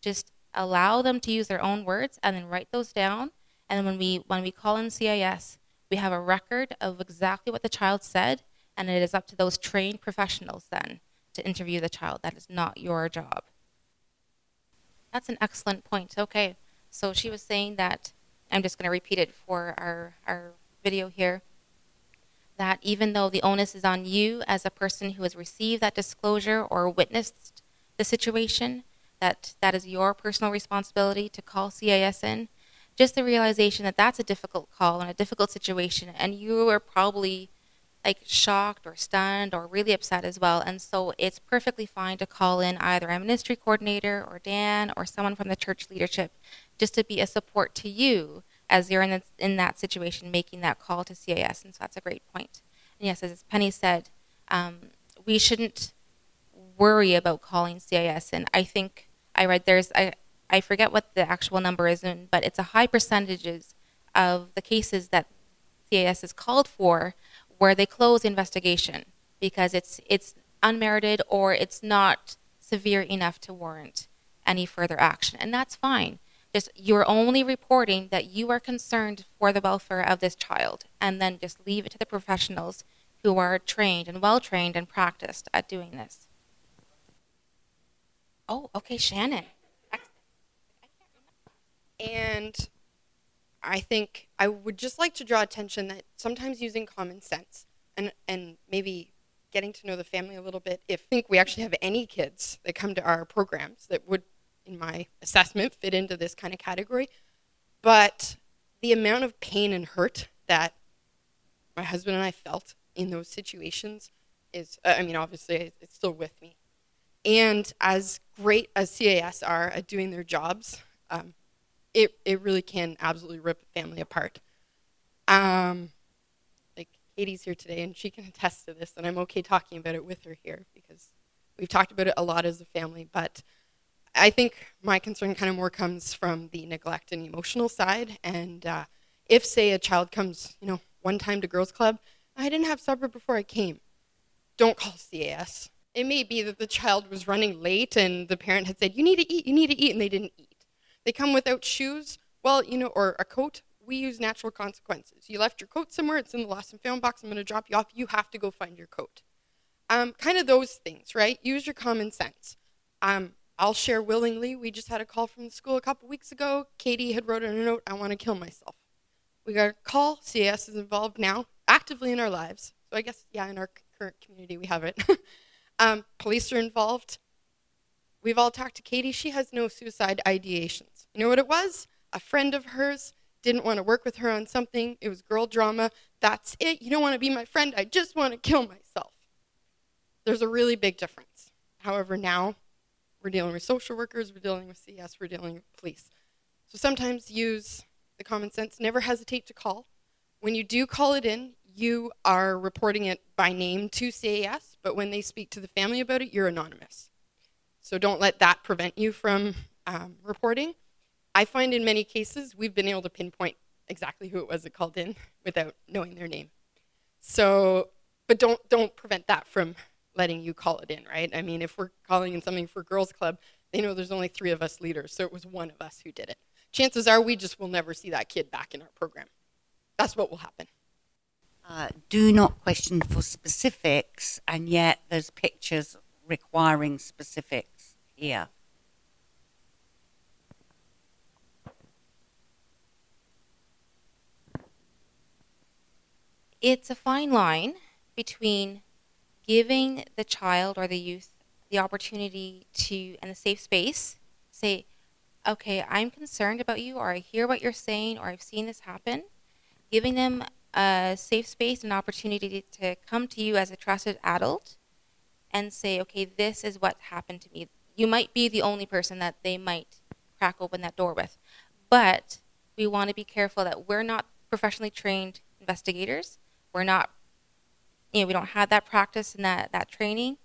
S1: Just allow them to use their own words and then write those down. And when we when we call in CIS, we have a record of exactly what the child said And it is up to those trained professionals then to interview the child. That is not your job. That's an excellent point. Okay. So she was saying that, I'm just going to repeat it for our, our video here, that even though the onus is on you as a person who has received that disclosure or witnessed the situation, that that is your personal responsibility to call CIS in. Just the realization that that's a difficult call and a difficult situation, and you are probably like shocked or stunned or really upset as well. And so it's perfectly fine to call in either a ministry coordinator or Dan or someone from the church leadership just to be a support to you as you're in, the, in that situation making that call to CIS. And so that's a great point. And yes, as Penny said, um, we shouldn't worry about calling CIS. And I think I read there's, I, I forget what the actual number is, but it's a high percentages of the cases that CIS is called for where they close the investigation because it's it's unmerited or it's not severe enough to warrant any further action, and that's fine. Just you're only reporting that you are concerned for the welfare of this child, and then just leave it to the professionals who are trained and well trained and practiced at doing this. Oh, okay, Shannon.
S10: And I think I would just like to draw attention that sometimes using common sense and and maybe getting to know the family a little bit. If I think we actually have any kids that come to our programs that would, in my assessment, fit into this kind of category, but the amount of pain and hurt that my husband and I felt in those situations is, uh, I mean, obviously it's still with me. And as great as CAS are at doing their jobs, um, it it really can absolutely rip a family apart. Um, like Katie's here today, and she can attest to this, and I'm okay talking about it with her here because we've talked about it a lot as a family. But I think my concern kind of more comes from the neglect and emotional side. And uh, if, say, a child comes, you know, one time to girls' club, I didn't have supper before I came. Don't call CAS. It may be that the child was running late and the parent had said, You need to eat, you need to eat, and they didn't eat. They come without shoes, well, you know, or a coat. We use natural consequences. You left your coat somewhere, it's in the lost and found box, I'm going to drop you off. You have to go find your coat. Um, kind of those things, right? Use your common sense. Um, I'll share willingly. We just had a call from the school a couple weeks ago. Katie had wrote in a note, I want to kill myself. We got a call. CAS is involved now, actively in our lives. So I guess, yeah, in our current community, we have it. (laughs) um, police are involved. We've all talked to Katie. She has no suicide ideations. You know what it was? A friend of hers didn't want to work with her on something. It was girl drama. That's it. You don't want to be my friend. I just want to kill myself. There's a really big difference. However, now we're dealing with social workers, we're dealing with CS, we're dealing with police. So sometimes use the common sense. Never hesitate to call. When you do call it in, you are reporting it by name to CAS, but when they speak to the family about it, you're anonymous. So don't let that prevent you from um, reporting. I find in many cases we've been able to pinpoint exactly who it was that called in without knowing their name. So, but don't don't prevent that from letting you call it in, right? I mean, if we're calling in something for girls club, they know there's only three of us leaders, so it was one of us who did it. Chances are we just will never see that kid back in our program. That's what will happen.
S11: Uh, do not question for specifics, and yet there's pictures requiring specifics here.
S1: It's a fine line between giving the child or the youth the opportunity to, and a safe space, say, okay, I'm concerned about you, or I hear what you're saying, or I've seen this happen. Giving them a safe space and opportunity to come to you as a trusted adult and say, okay, this is what happened to me. You might be the only person that they might crack open that door with. But we want to be careful that we're not professionally trained investigators. We're not, you know, we don't have that practice and that, that training.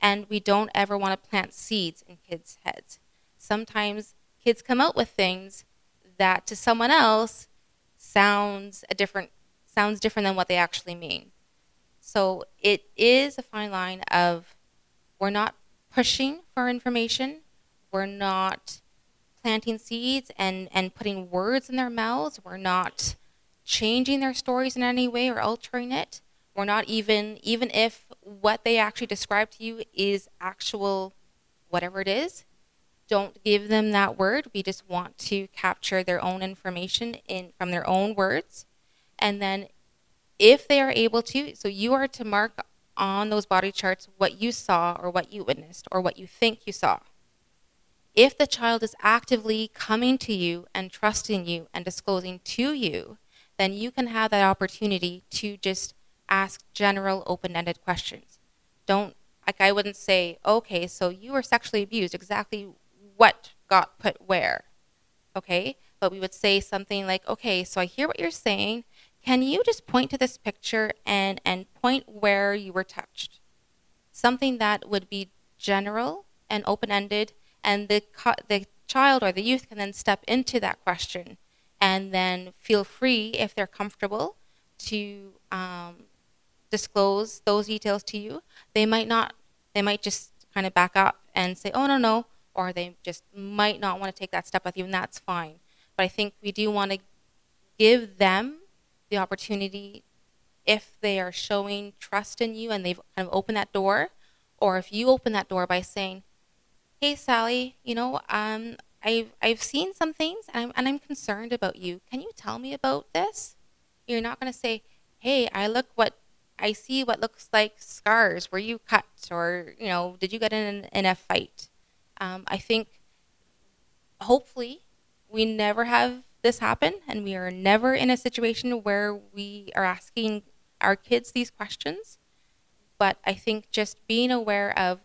S1: And we don't ever want to plant seeds in kids' heads. Sometimes kids come out with things that to someone else sounds a different sounds different than what they actually mean. So it is a fine line of we're not pushing for information, we're not planting seeds and, and putting words in their mouths, we're not changing their stories in any way or altering it. We're not even, even if what they actually describe to you is actual whatever it is, don't give them that word. We just want to capture their own information in from their own words. And then if they are able to, so you are to mark on those body charts what you saw or what you witnessed or what you think you saw. If the child is actively coming to you and trusting you and disclosing to you, then you can have that opportunity to just ask general open ended questions. Don't, like, I wouldn't say, okay, so you were sexually abused. Exactly what got put where? Okay? But we would say something like, okay, so I hear what you're saying. Can you just point to this picture and, and point where you were touched? Something that would be general and open ended, and the, the child or the youth can then step into that question and then feel free, if they're comfortable, to um, disclose those details to you. They might not, they might just kind of back up and say, oh, no, no, or they just might not want to take that step with you, and that's fine. But I think we do want to give them the opportunity if they are showing trust in you and they've kind of opened that door, or if you open that door by saying, "Hey, Sally, you know, um, I've I've seen some things and I'm and I'm concerned about you. Can you tell me about this?" You're not going to say, "Hey, I look what I see what looks like scars. Were you cut, or you know, did you get in in a fight?" Um, I think hopefully we never have this happen and we are never in a situation where we are asking our kids these questions. But I think just being aware of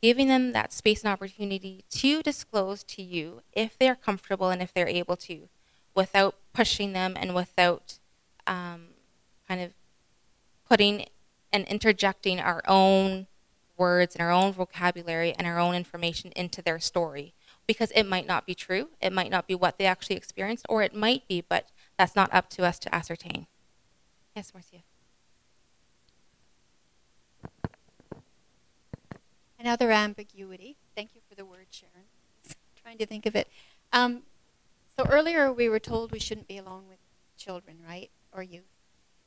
S1: giving them that space and opportunity to disclose to you if they're comfortable and if they're able to without pushing them and without um, kind of putting and interjecting our own words and our own vocabulary and our own information into their story because it might not be true. It might not be what they actually experienced, or it might be, but that's not up to us to ascertain. Yes, Marcia.
S12: Another ambiguity. Thank you for the word, Sharon. (laughs) trying to think of it. Um, so earlier we were told we shouldn't be alone with children, right, or youth.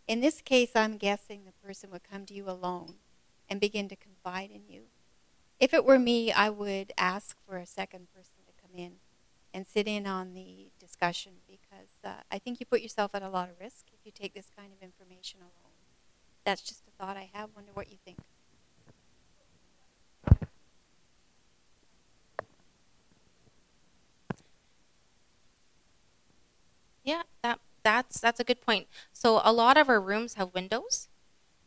S12: In this case, I'm guessing the person would come to you alone and begin to confide in you. If it were me, I would ask for a second person to come in and sit in on the discussion because uh, I think you put yourself at a lot of risk if you take this kind of information alone. That's just a thought I have. Wonder what you think.
S1: Yeah, that that's that's a good point. So a lot of our rooms have windows,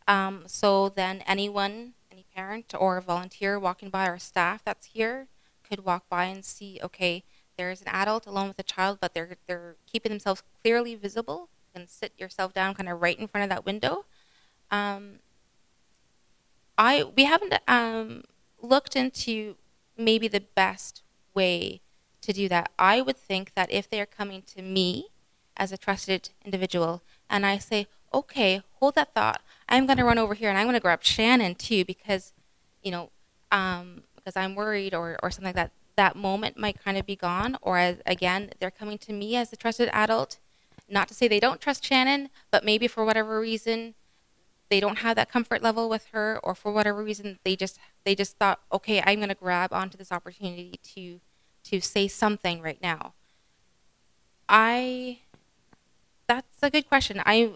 S1: um, so then anyone, any parent or a volunteer walking by our staff that's here could walk by and see, okay, there's an adult alone with a child, but they're they're keeping themselves clearly visible. And sit yourself down, kind of right in front of that window. Um, I we haven't um, looked into maybe the best way to do that. I would think that if they are coming to me as a trusted individual, and I say, okay, hold that thought. I'm going to run over here and I'm going to grab Shannon too because, you know, um, because I'm worried or, or something like that. That moment might kind of be gone. Or as, again, they're coming to me as a trusted adult. Not to say they don't trust Shannon, but maybe for whatever reason they don't have that comfort level with her, or for whatever reason they just they just thought, okay, I'm going to grab onto this opportunity to to say something right now. I that's a good question. I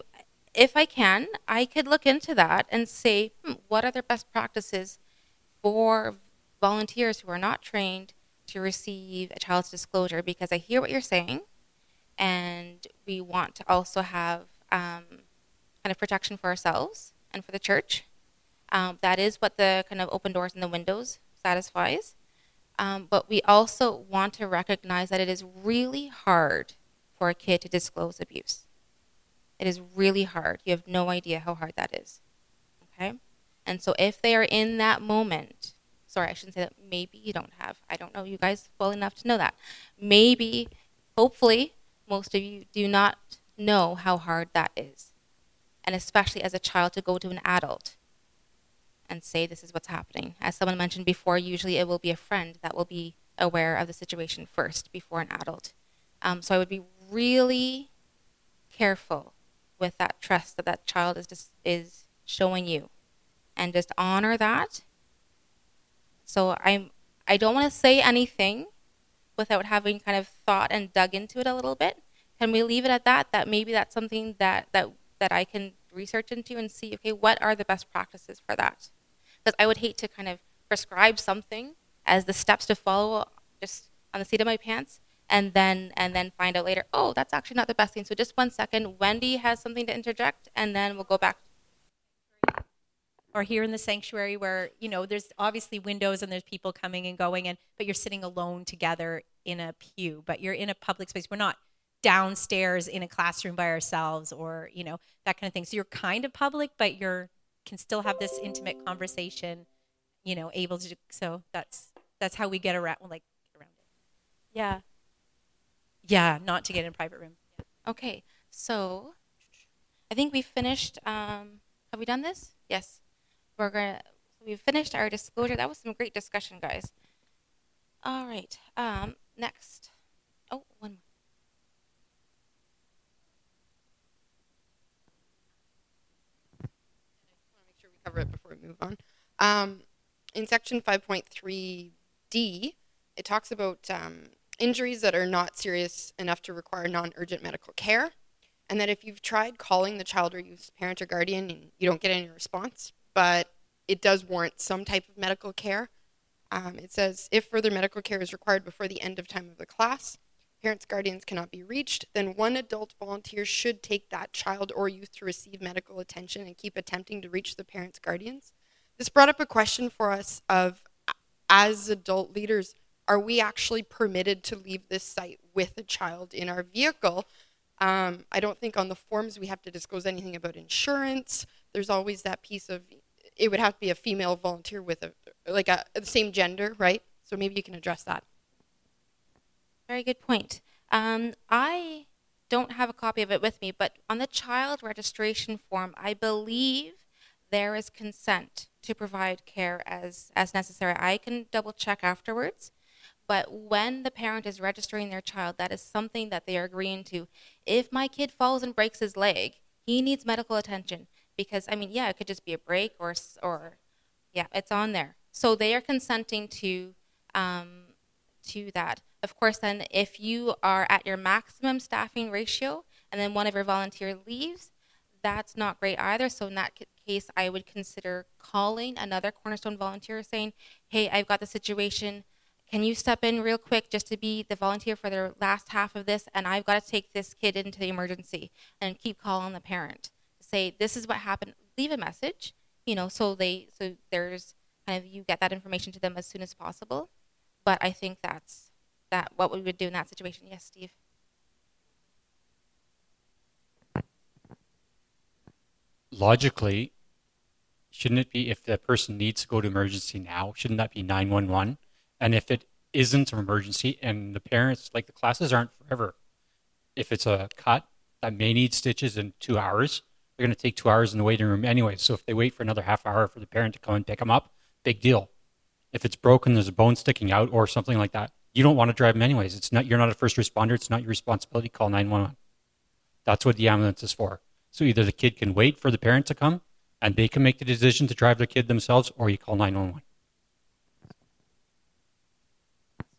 S1: if I can, I could look into that and say, hmm, what are the best practices for volunteers who are not trained to receive a child's disclosure? Because I hear what you're saying, and we want to also have um, kind of protection for ourselves and for the church. Um, that is what the kind of open doors and the windows satisfies. Um, but we also want to recognize that it is really hard for a kid to disclose abuse. It is really hard. You have no idea how hard that is. Okay? And so if they are in that moment, sorry, I shouldn't say that. Maybe you don't have. I don't know you guys well enough to know that. Maybe, hopefully, most of you do not know how hard that is. And especially as a child to go to an adult and say this is what's happening. As someone mentioned before, usually it will be a friend that will be aware of the situation first before an adult. Um, so I would be really careful with that trust that that child is just is showing you, and just honor that. So I'm I don't want to say anything without having kind of thought and dug into it a little bit. Can we leave it at that? That maybe that's something that that that I can research into and see. Okay, what are the best practices for that? Because I would hate to kind of prescribe something as the steps to follow just on the seat of my pants and then and then find out later oh that's actually not the best thing so just one second. Wendy has something to interject and then we'll go back.
S13: Or here in the sanctuary where you know there's obviously windows and there's people coming and going and but you're sitting alone together in a pew but you're in a public space. We're not downstairs in a classroom by ourselves or you know that kind of thing. So you're kind of public but you're can still have this intimate conversation you know able to so that's that's how we get around like get around it.
S1: Yeah
S13: yeah not to get in a private room.
S1: Okay so i think we finished um have we done this? Yes. We're gonna we've finished our disclosure. That was some great discussion guys. All right um next. Oh one more.
S10: Make sure we cover it before we move on. Um, in section 5.3d, it talks about um, injuries that are not serious enough to require non urgent medical care. And that if you've tried calling the child or youth parent or guardian and you don't get any response, but it does warrant some type of medical care, um, it says if further medical care is required before the end of time of the class, parents, guardians cannot be reached, then one adult volunteer should take that child or youth to receive medical attention and keep attempting to reach the parents, guardians. This brought up a question for us of as adult leaders, are we actually permitted to leave this site with a child in our vehicle? Um, I don't think on the forms we have to disclose anything about insurance. There's always that piece of it would have to be a female volunteer with a like a the same gender, right? So maybe you can address that.
S1: Very good point. Um, I don't have a copy of it with me, but on the child registration form, I believe there is consent to provide care as, as necessary. I can double check afterwards. But when the parent is registering their child, that is something that they are agreeing to. If my kid falls and breaks his leg, he needs medical attention because I mean, yeah, it could just be a break or or yeah, it's on there. So they are consenting to um, to that. Of course, then if you are at your maximum staffing ratio and then one of your volunteer leaves, that's not great either. So in that case, I would consider calling another Cornerstone volunteer saying, "Hey, I've got the situation. Can you step in real quick just to be the volunteer for the last half of this? And I've got to take this kid into the emergency and keep calling the parent say this is what happened. Leave a message, you know, so they so there's kind of you get that information to them as soon as possible. But I think that's that what we would do in that situation. Yes, Steve.
S2: Logically, shouldn't it be if the person needs to go to emergency now, shouldn't that be 911? And if it isn't an emergency and the parents, like the classes aren't forever, if it's a cut that may need stitches in two hours, they're going to take two hours in the waiting room anyway. So if they wait for another half hour for the parent to come and pick them up, big deal. If it's broken, there's a bone sticking out or something like that, you don't want to drive them anyways. It's not you're not a first responder. It's not your responsibility. Call 911. That's what the ambulance is for. So either the kid can wait for the parent to come and they can make the decision to drive their kid themselves, or you call 911.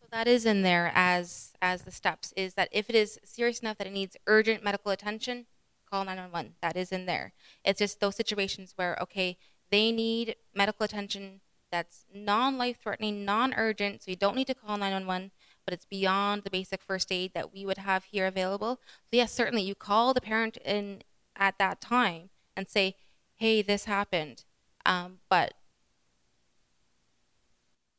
S1: So that is in there as as the steps. Is that if it is serious enough that it needs urgent medical attention, call 911. That is in there. It's just those situations where okay, they need medical attention that's non life threatening, non urgent, so you don't need to call 911, but it's beyond the basic first aid that we would have here available. So, yes, certainly you call the parent in at that time and say, hey, this happened. Um, but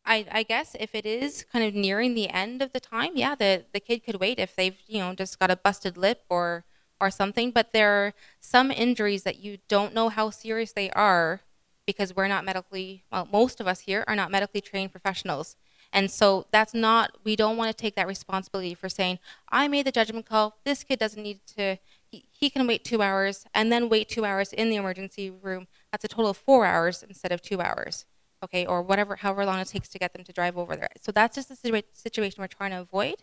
S1: I, I guess if it is kind of nearing the end of the time, yeah, the, the kid could wait if they've, you know, just got a busted lip or or something. But there are some injuries that you don't know how serious they are because we're not medically, well, most of us here are not medically trained professionals. And so that's not, we don't want to take that responsibility for saying, I made the judgment call, this kid doesn't need to, he, he can wait two hours and then wait two hours in the emergency room. That's a total of four hours instead of two hours, okay, or whatever, however long it takes to get them to drive over there. So that's just the situa- situation we're trying to avoid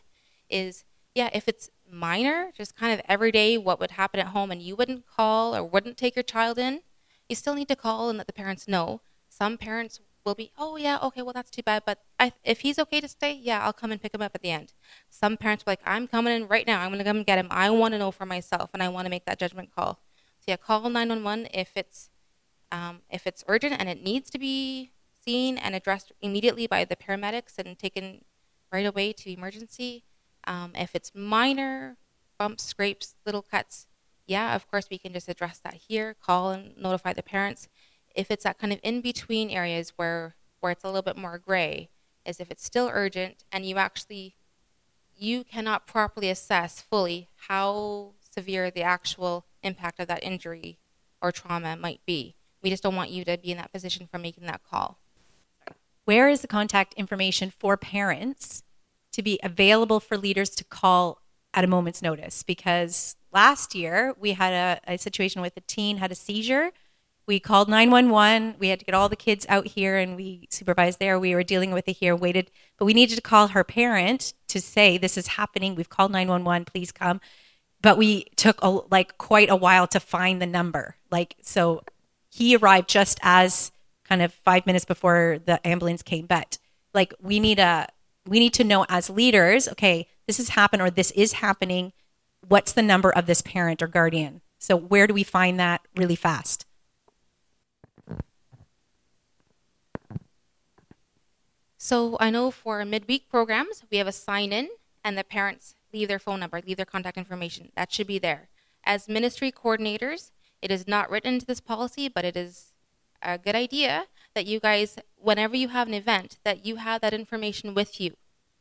S1: is, yeah, if it's minor, just kind of everyday what would happen at home and you wouldn't call or wouldn't take your child in, you still need to call and let the parents know. Some parents will be, oh yeah, okay, well that's too bad, but I, if he's okay to stay, yeah, I'll come and pick him up at the end. Some parents are like, I'm coming in right now. I'm gonna come and get him. I want to know for myself, and I want to make that judgment call. So yeah, call 911 if it's um, if it's urgent and it needs to be seen and addressed immediately by the paramedics and taken right away to emergency. Um, if it's minor bumps, scrapes, little cuts, yeah, of course we can just address that here, call and notify the parents. If it's that kind of in between areas where where it's a little bit more gray, is if it's still urgent and you actually you cannot properly assess fully how severe the actual impact of that injury or trauma might be. We just don't want you to be in that position for making that call.
S13: Where is the contact information for parents to be available for leaders to call at a moment's notice? Because last year we had a, a situation with a teen had a seizure. We called 911. We had to get all the kids out here and we supervised there. We were dealing with it here, waited, but we needed to call her parent to say, This is happening. We've called 911. Please come. But we took a, like quite a while to find the number. Like, so he arrived just as kind of five minutes before the ambulance came. But like, we need a, we need to know as leaders, okay, this has happened or this is happening. What's the number of this parent or guardian? So where do we find that really fast?
S1: So I know for midweek programs, we have a sign in and the parents leave their phone number, leave their contact information. That should be there. As ministry coordinators, it is not written into this policy, but it is a good idea that you guys, whenever you have an event, that you have that information with you.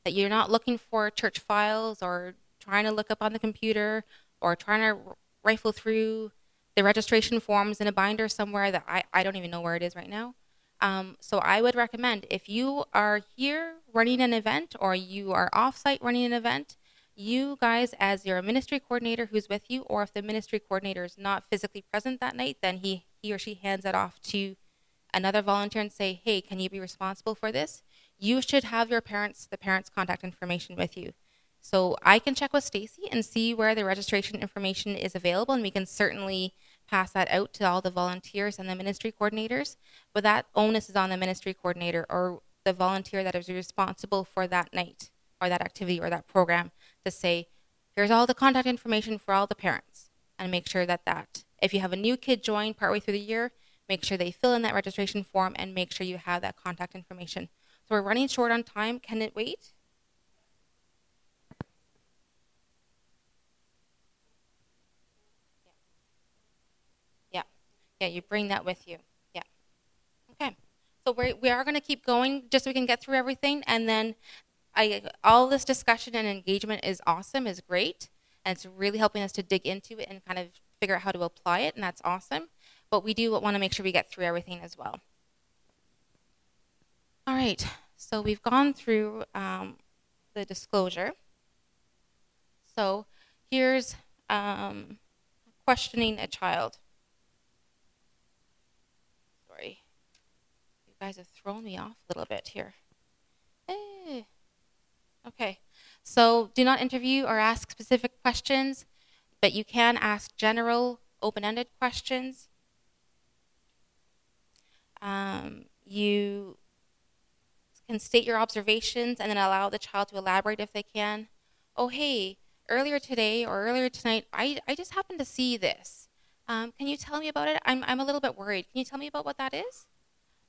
S1: That you're not looking for church files or trying to look up on the computer or trying to rifle through the registration forms in a binder somewhere that I, I don't even know where it is right now. Um, so I would recommend if you are here running an event or you are offsite running an event, you guys, as your ministry coordinator who's with you, or if the ministry coordinator is not physically present that night, then he, he or she hands it off to another volunteer and say, hey, can you be responsible for this? You should have your parents, the parents' contact information with you. So I can check with Stacy and see where the registration information is available, and we can certainly pass that out to all the volunteers and the ministry coordinators. But that onus is on the ministry coordinator or the volunteer that is responsible for that night or that activity or that program to say, here's all the contact information for all the parents, and make sure that that if you have a new kid join partway through the year, make sure they fill in that registration form and make sure you have that contact information. So we're running short on time. Can it wait? Yeah. Yeah, you bring that with you. Yeah. Okay. So we're, we are going to keep going just so we can get through everything. And then I, all this discussion and engagement is awesome, is great. And it's really helping us to dig into it and kind of figure out how to apply it. And that's awesome. But we do want to make sure we get through everything as well. All right, so we've gone through um, the disclosure. So here's um, questioning a child. Sorry, you guys have thrown me off a little bit here. Eh. Okay, so do not interview or ask specific questions, but you can ask general, open ended questions. Um, you can state your observations and then allow the child to elaborate if they can. Oh, hey, earlier today or earlier tonight, I, I just happened to see this. Um, can you tell me about it? I'm, I'm a little bit worried. Can you tell me about what that is?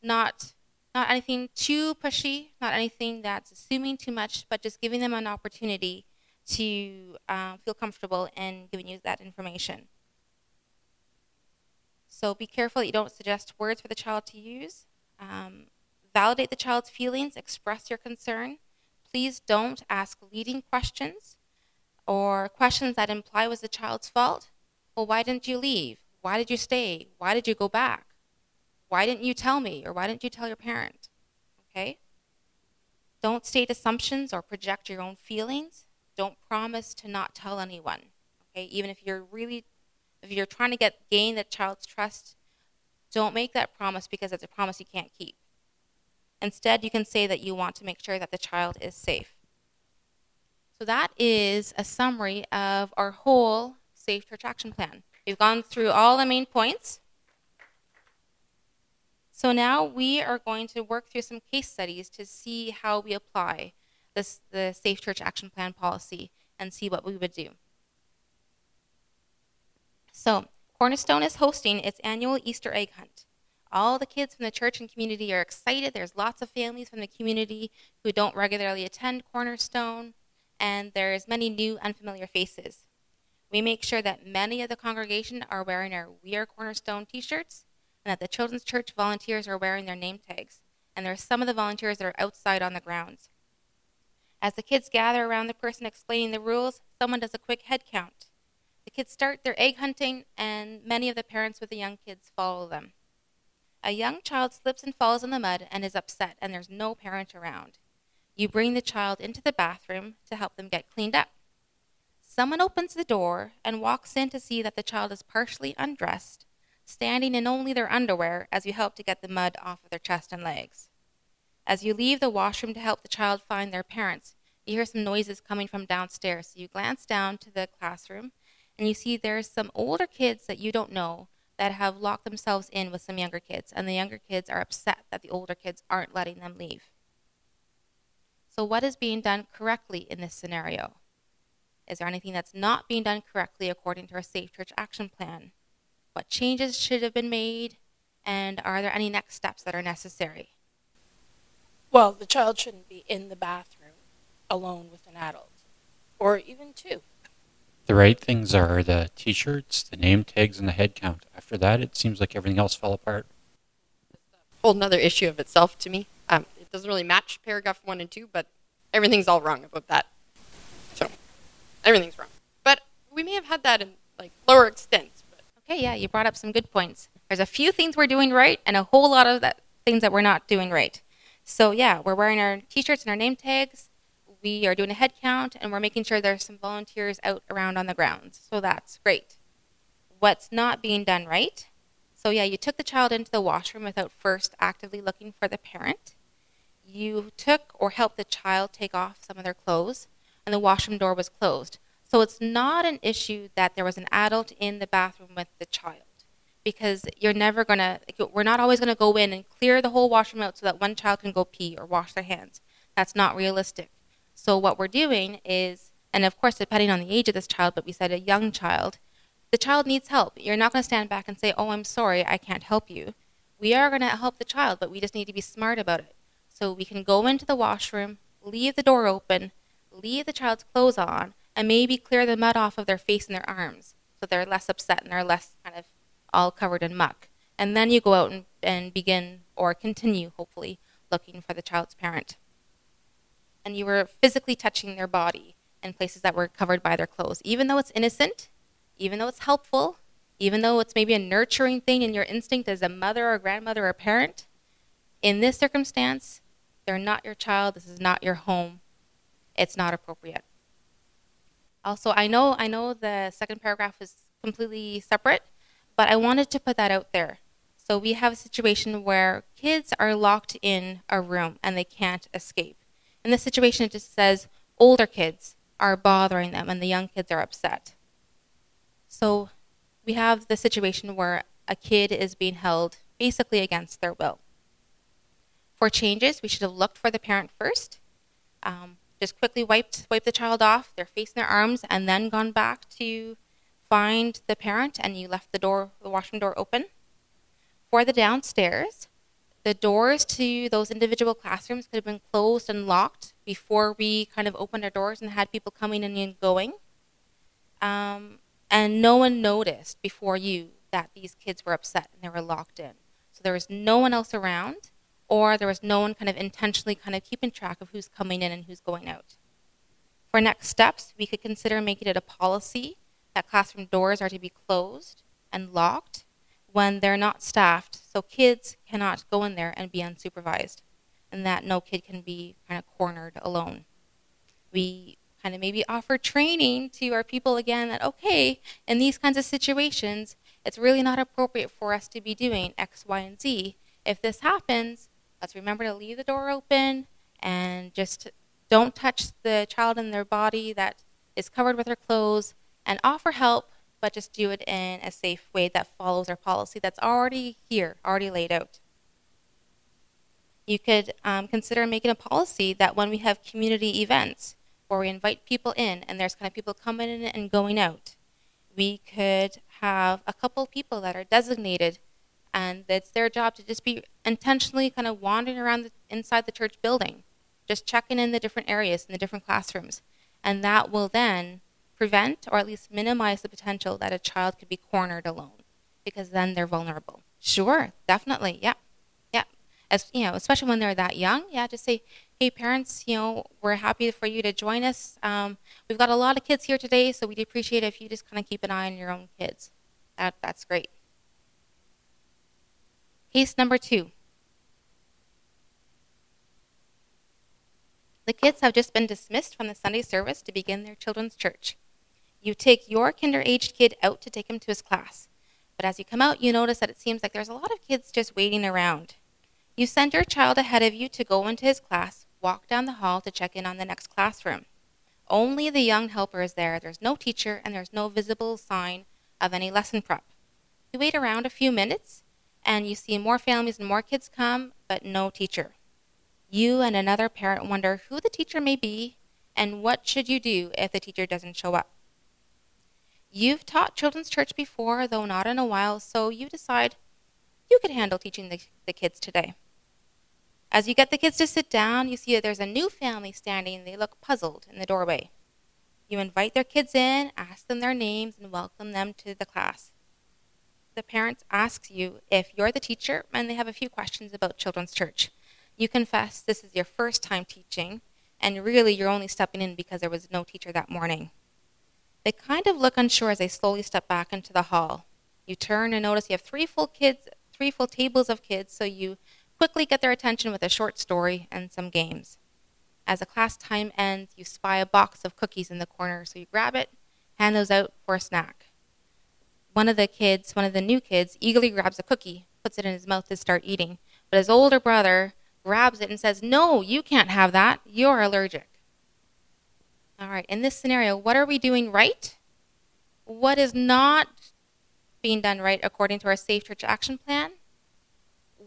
S1: Not, not anything too pushy, not anything that's assuming too much, but just giving them an opportunity to uh, feel comfortable in giving you that information. So be careful that you don't suggest words for the child to use. Um, validate the child's feelings, express your concern. Please don't ask leading questions or questions that imply was the child's fault. Well, why didn't you leave? Why did you stay? Why did you go back? Why didn't you tell me? Or why didn't you tell your parent? Okay? Don't state assumptions or project your own feelings. Don't promise to not tell anyone. Okay? Even if you're really if you're trying to get gain the child's trust, don't make that promise because it's a promise you can't keep. Instead, you can say that you want to make sure that the child is safe. So that is a summary of our whole Safe Church Action Plan. We've gone through all the main points. So now we are going to work through some case studies to see how we apply the Safe Church Action Plan policy and see what we would do. So, Cornerstone is hosting its annual Easter egg hunt. All the kids from the church and community are excited. There's lots of families from the community who don't regularly attend Cornerstone, and there's many new unfamiliar faces. We make sure that many of the congregation are wearing our We Are Cornerstone t-shirts and that the children's church volunteers are wearing their name tags. And there are some of the volunteers that are outside on the grounds. As the kids gather around the person explaining the rules, someone does a quick head count. The kids start their egg hunting, and many of the parents with the young kids follow them. A young child slips and falls in the mud and is upset, and there's no parent around. You bring the child into the bathroom to help them get cleaned up. Someone opens the door and walks in to see that the child is partially undressed, standing in only their underwear as you help to get the mud off of their chest and legs. As you leave the washroom to help the child find their parents, you hear some noises coming from downstairs. So you glance down to the classroom and you see there's some older kids that you don't know that have locked themselves in with some younger kids, and the younger kids are upset that the older kids aren't letting them leave. So, what is being done correctly in this scenario? Is there anything that's not being done correctly according to our Safe Church Action Plan? What changes should have been made? And are there any next steps that are necessary?
S8: Well, the child shouldn't be in the bathroom alone with an adult, or even two.
S2: The right things are the t shirts, the name tags, and the head count. After that, it seems like everything else fell apart.
S10: Whole another issue of itself to me. Um, it doesn't really match paragraph one and two, but everything's all wrong about that. So everything's wrong. But we may have had that in like lower extents. But.
S1: Okay, yeah, you brought up some good points. There's a few things we're doing right, and a whole lot of that things that we're not doing right. So yeah, we're wearing our t-shirts and our name tags. We are doing a head count, and we're making sure there's some volunteers out around on the grounds. So that's great. What's not being done right? So yeah, you took the child into the washroom without first actively looking for the parent. You took or helped the child take off some of their clothes and the washroom door was closed. So it's not an issue that there was an adult in the bathroom with the child because you're never going to, we're not always going to go in and clear the whole washroom out so that one child can go pee or wash their hands. That's not realistic. So what we're doing is, and of course, depending on the age of this child, but we said a young child, the child needs help. You're not going to stand back and say, oh, I'm sorry, I can't help you. We are going to help the child, but we just need to be smart about it. So we can go into the washroom, leave the door open, leave the child's clothes on, and maybe clear the mud off of their face and their arms so they're less upset and they're less kind of all covered in muck. And then you go out and, and begin or continue, hopefully, looking for the child's parent. And you were physically touching their body in places that were covered by their clothes. Even though it's innocent, even though it's helpful, even though it's maybe a nurturing thing in your instinct as a mother or grandmother or parent, in this circumstance, they're not your child. This is not your home it's not appropriate. Also, I know I know the second paragraph is completely separate, but I wanted to put that out there. So we have a situation where kids are locked in a room and they can't escape. In this situation, it just says older kids are bothering them and the young kids are upset. So we have the situation where a kid is being held basically against their will. For changes, we should have looked for the parent first. Um, just quickly wiped wiped the child off, their face and their arms, and then gone back to find the parent, and you left the door, the washroom door open. For the downstairs, the doors to those individual classrooms could have been closed and locked before we kind of opened our doors and had people coming in and going. Um, and no one noticed before you that these kids were upset and they were locked in. So there was no one else around or there was no one kind of intentionally kind of keeping track of who's coming in and who's going out. For next steps, we could consider making it a policy that classroom doors are to be closed and locked when they're not staffed, so kids cannot go in there and be unsupervised, and that no kid can be kind of cornered alone. We kind of maybe offer training to our people again that, okay, in these kinds of situations, it's really not appropriate for us to be doing X, Y, and Z. If this happens, Let's remember to leave the door open and just don't touch the child in their body that is covered with their clothes and offer help, but just do it in a safe way that follows our policy that's already here, already laid out. You could um, consider making a policy that when we have community events where we invite people in and there's kind of people coming in and going out, we could have a couple people that are designated and it's their job to just be intentionally kind of wandering around the, inside the church building, just checking in the different areas in the different classrooms. And that will then prevent or at least minimize the potential that a child could be cornered alone because then they're vulnerable. Sure, definitely. Yeah. Yeah. As you know, especially when they're that young, yeah, just say, "Hey parents, you know, we're happy for you to join us. Um, we've got a lot of kids here today, so we'd appreciate it if you just kind of keep an eye on your own kids." That that's great. Case number 2. The kids have just been dismissed from the Sunday service to begin their children's church. You take your kinder aged kid out to take him to his class. But as you come out, you notice that it seems like there's a lot of kids just waiting around. You send your child ahead of you to go into his class, walk down the hall to check in on the next classroom. Only the young helper is there. There's no teacher, and there's no visible sign of any lesson prep. You wait around a few minutes, and you see more families and more kids come, but no teacher. You and another parent wonder who the teacher may be and what should you do if the teacher doesn't show up. You've taught children's church before, though not in a while, so you decide you could handle teaching the, the kids today. As you get the kids to sit down, you see that there's a new family standing. They look puzzled in the doorway. You invite their kids in, ask them their names, and welcome them to the class. The parent asks you if you're the teacher, and they have a few questions about children's church. You confess this is your first time teaching, and really you're only stepping in because there was no teacher that morning. They kind of look unsure as they slowly step back into the hall. You turn and notice you have three full kids, three full tables of kids, so you quickly get their attention with a short story and some games. As the class time ends, you spy a box of cookies in the corner, so you grab it, hand those out for a snack. One of the kids, one of the new kids, eagerly grabs a cookie, puts it in his mouth to start eating, but his older brother grabs it and says, No, you can't have that. You're allergic. All right, in this scenario, what are we doing right? What is not being done right according to our Safe Church Action Plan?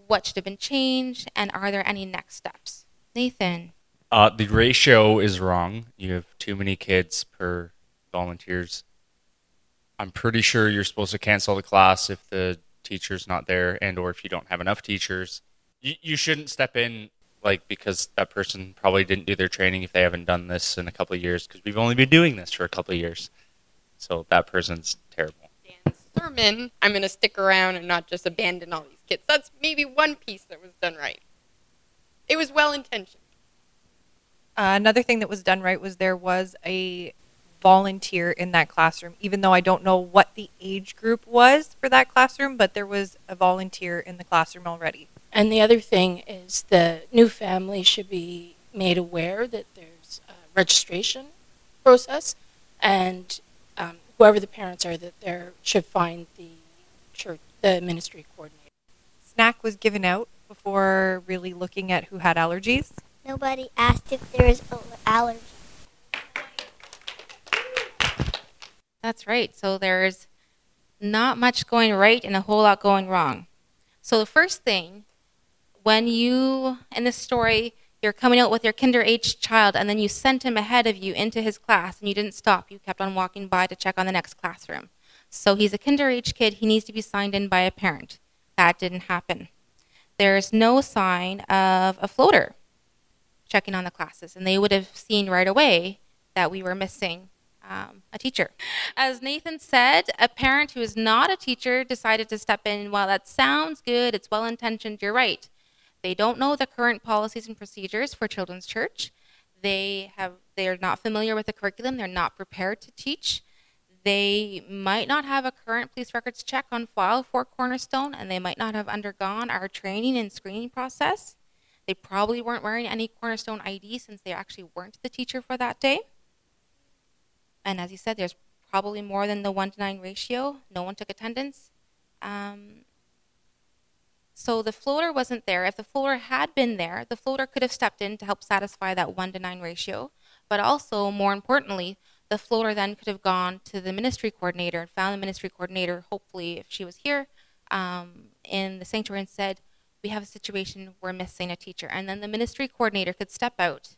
S1: What should have been changed? And are there any next steps? Nathan.
S7: Uh, the ratio is wrong. You have too many kids per volunteers. I'm pretty sure you're supposed to cancel the class if the teacher's not there and or if you don't have enough teachers. You, you shouldn't step in like because that person probably didn't do their training if they haven't done this in a couple of years because we've only been doing this for a couple of years. So that person's terrible.
S10: Dan's sermon, I'm going to stick around and not just abandon all these kids. That's maybe one piece that was done right. It was well intentioned.
S9: Uh, another thing that was done right was there was a volunteer in that classroom, even though I don't know what the age group was for that classroom, but there was a volunteer in the classroom already.
S8: And the other thing is the new family should be made aware that there's a registration process, and um, whoever the parents are, that they should find the church, the ministry coordinator.
S9: Snack was given out before really looking at who had allergies.
S3: Nobody asked if there was allergy.
S1: That's right. So there's not much going right and a whole lot going wrong. So the first thing, when you in this story, you're coming out with your kinder age child, and then you sent him ahead of you into his class, and you didn't stop. You kept on walking by to check on the next classroom. So he's a kinder age kid. He needs to be signed in by a parent. That didn't happen. There's no sign of a floater checking on the classes, and they would have seen right away that we were missing um, a teacher. As Nathan said, a parent who is not a teacher decided to step in. While that sounds good, it's well intentioned, you're right. They don't know the current policies and procedures for children's church. They have they are not familiar with the curriculum. They're not prepared to teach. They might not have a current police records check on file for Cornerstone, and they might not have undergone our training and screening process. They probably weren't wearing any Cornerstone ID since they actually weren't the teacher for that day. And as you said, there's probably more than the one to nine ratio. No one took attendance. Um, so the floater wasn't there. If the floater had been there, the floater could have stepped in to help satisfy that one to nine ratio. But also, more importantly, the floater then could have gone to the ministry coordinator and found the ministry coordinator, hopefully, if she was here, um, in the sanctuary and said, we have a situation we're missing a teacher, and then the ministry coordinator could step out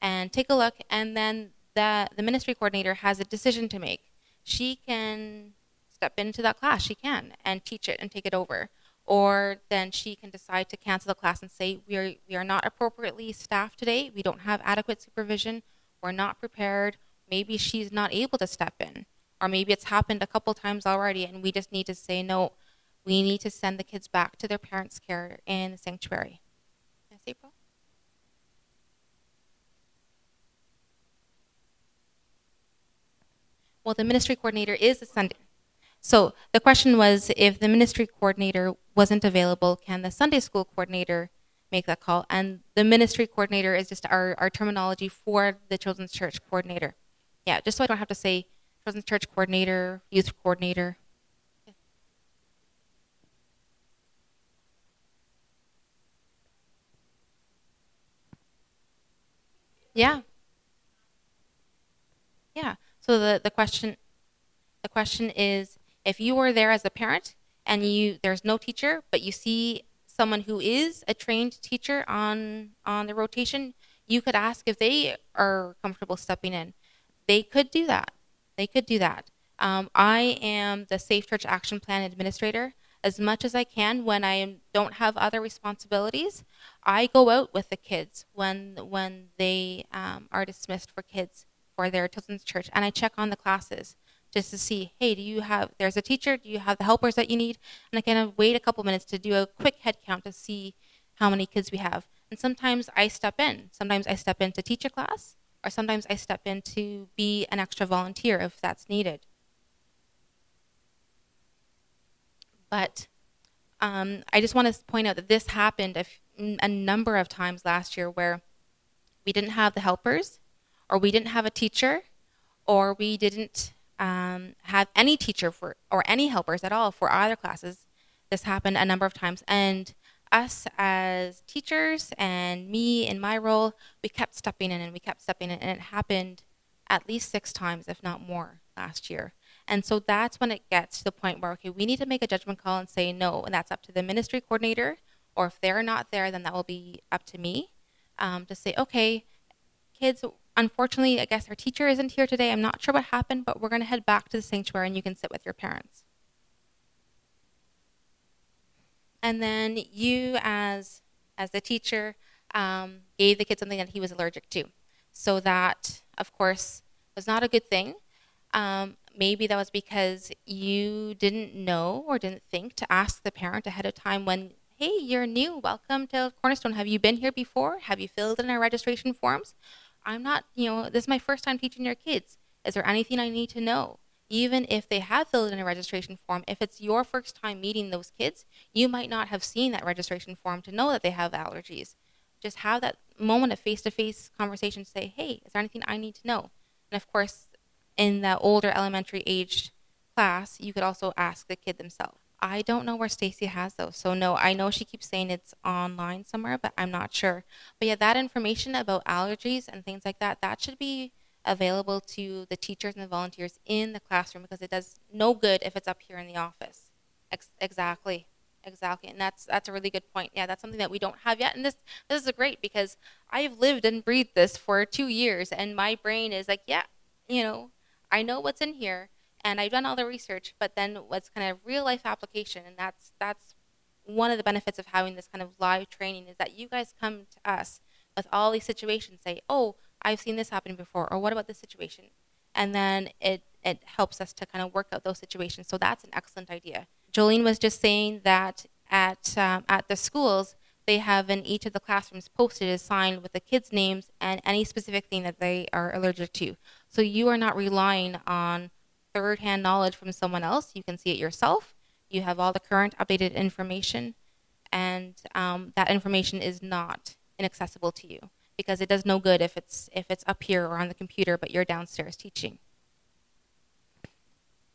S1: and take a look, and then the the ministry coordinator has a decision to make. She can step into that class, she can, and teach it and take it over. Or then she can decide to cancel the class and say, we are, we are not appropriately staffed today. We don't have adequate supervision. We're not prepared. Maybe she's not able to step in. Or maybe it's happened a couple times already and we just need to say, no, we need to send the kids back to their parents' care in the sanctuary. Yes, April? Well, the ministry coordinator is the Sunday. So the question was if the ministry coordinator wasn't available, can the Sunday school coordinator make that call? And the ministry coordinator is just our, our terminology for the children's church coordinator. Yeah, just so I don't have to say children's church coordinator, youth coordinator. Yeah. Yeah. So the, the question the question is if you are there as a parent and you there's no teacher, but you see someone who is a trained teacher on on the rotation, you could ask if they are comfortable stepping in. They could do that. They could do that. Um, I am the Safe Church Action Plan administrator. As much as I can, when I don't have other responsibilities, I go out with the kids when when they um, are dismissed for kids for their children's church, and I check on the classes just to see, hey, do you have, there's a teacher, do you have the helpers that you need? And I kind of wait a couple minutes to do a quick head count to see how many kids we have. And sometimes I step in. Sometimes I step in to teach a class, or sometimes I step in to be an extra volunteer if that's needed. But um, I just want to point out that this happened a, f- a number of times last year where we didn't have the helpers, or we didn't have a teacher, or we didn't um, have any teacher for or any helpers at all for either classes. This happened a number of times, and us as teachers and me in my role, we kept stepping in and we kept stepping in, and it happened at least six times, if not more, last year. And so that's when it gets to the point where okay, we need to make a judgment call and say no, and that's up to the ministry coordinator, or if they're not there, then that will be up to me um, to say okay, kids unfortunately, I guess our teacher isn't here today. I'm not sure what happened, but we're going to head back to the sanctuary and you can sit with your parents. And then you, as as the teacher, um, gave the kid something that he was allergic to. So that, of course, was not a good thing. Um, maybe that was because you didn't know or didn't think to ask the parent ahead of time when, hey, you're new, welcome to Cornerstone. Have you been here before? Have you filled in our registration forms? I'm not, you know, this is my first time teaching your kids. Is there anything I need to know? Even if they have filled in a registration form, if it's your first time meeting those kids, you might not have seen that registration form to know that they have allergies. Just have that moment of face to face conversation say, hey, is there anything I need to know? And of course, in the older elementary aged class, you could also ask the kid themselves. I don't know where Stacy has those. So no, I know she keeps saying it's online somewhere, but I'm not sure. But yeah, that information about allergies and things like that, that should be available to the teachers and the volunteers in the classroom because it does no good if it's up here in the office. Ex- exactly. Exactly. And that's that's a really good point. Yeah, that's something that we don't have yet. And this this is great because I've lived and breathed this for 2 years and my brain is like, yeah, you know, I know what's in here and I've done all the research, but then what's kind of real life application, and that's that's one of the benefits of having this kind of live training is that you guys come to us with all these situations, say, oh, I've seen this happen before, or what about this situation, and then it it helps us to kind of work out those situations. So that's an excellent idea. Jolene was just saying that at um, at the schools they have in each of the classrooms posted a sign with the kids' names and any specific thing that they are allergic to. So you are not relying on third hand knowledge from someone else. You can see it yourself. You have all the current updated information, and um, that information is not inaccessible to you because it does no good if it's if it's up here or on the computer, but you're downstairs teaching.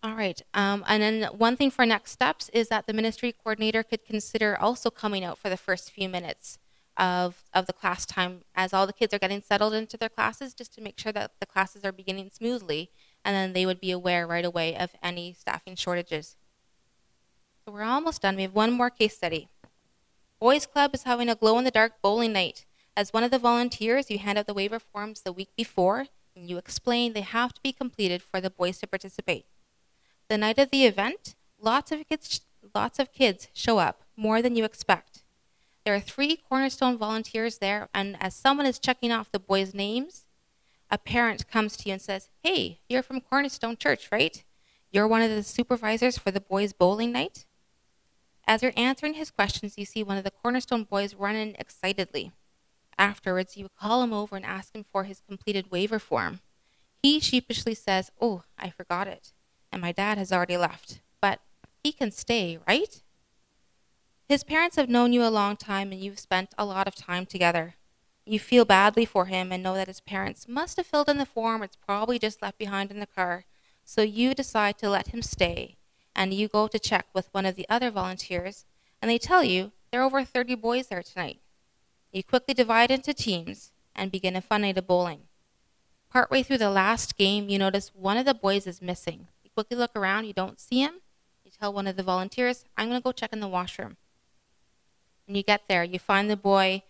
S1: All right, um, and then one thing for next steps is that the ministry coordinator could consider also coming out for the first few minutes of of the class time as all the kids are getting settled into their classes, just to make sure that the classes are beginning smoothly and then they would be aware right away of any staffing shortages. So we're almost done. We have one more case study. Boys Club is having a glow in the dark bowling night. As one of the volunteers, you hand out the waiver forms the week before and you explain they have to be completed for the boys to participate. The night of the event, lots of kids lots of kids show up, more than you expect. There are three Cornerstone volunteers there, and as someone is checking off the boys' names, a parent comes to you and says, Hey, you're from Cornerstone Church, right? You're one of the supervisors for the boys' bowling night? As you're answering his questions, you see one of the Cornerstone boys run in excitedly. Afterwards, you call him over and ask him for his completed waiver form. He sheepishly says, Oh, I forgot it, and my dad has already left. But he can stay, right? His parents have known you a long time and you've spent a lot of time together. You feel badly for him and know that his parents must have filled in the form, it's probably just left behind in the car. So you decide to let him stay, and you go to check with one of the other volunteers, and they tell you there are over 30 boys there tonight. You quickly divide into teams and begin a fun night of bowling. Partway through the last game, you notice one of the boys is missing. You quickly look around, you don't see him. You tell one of the volunteers, I'm going to go check in the washroom. When you get there, you find the boy,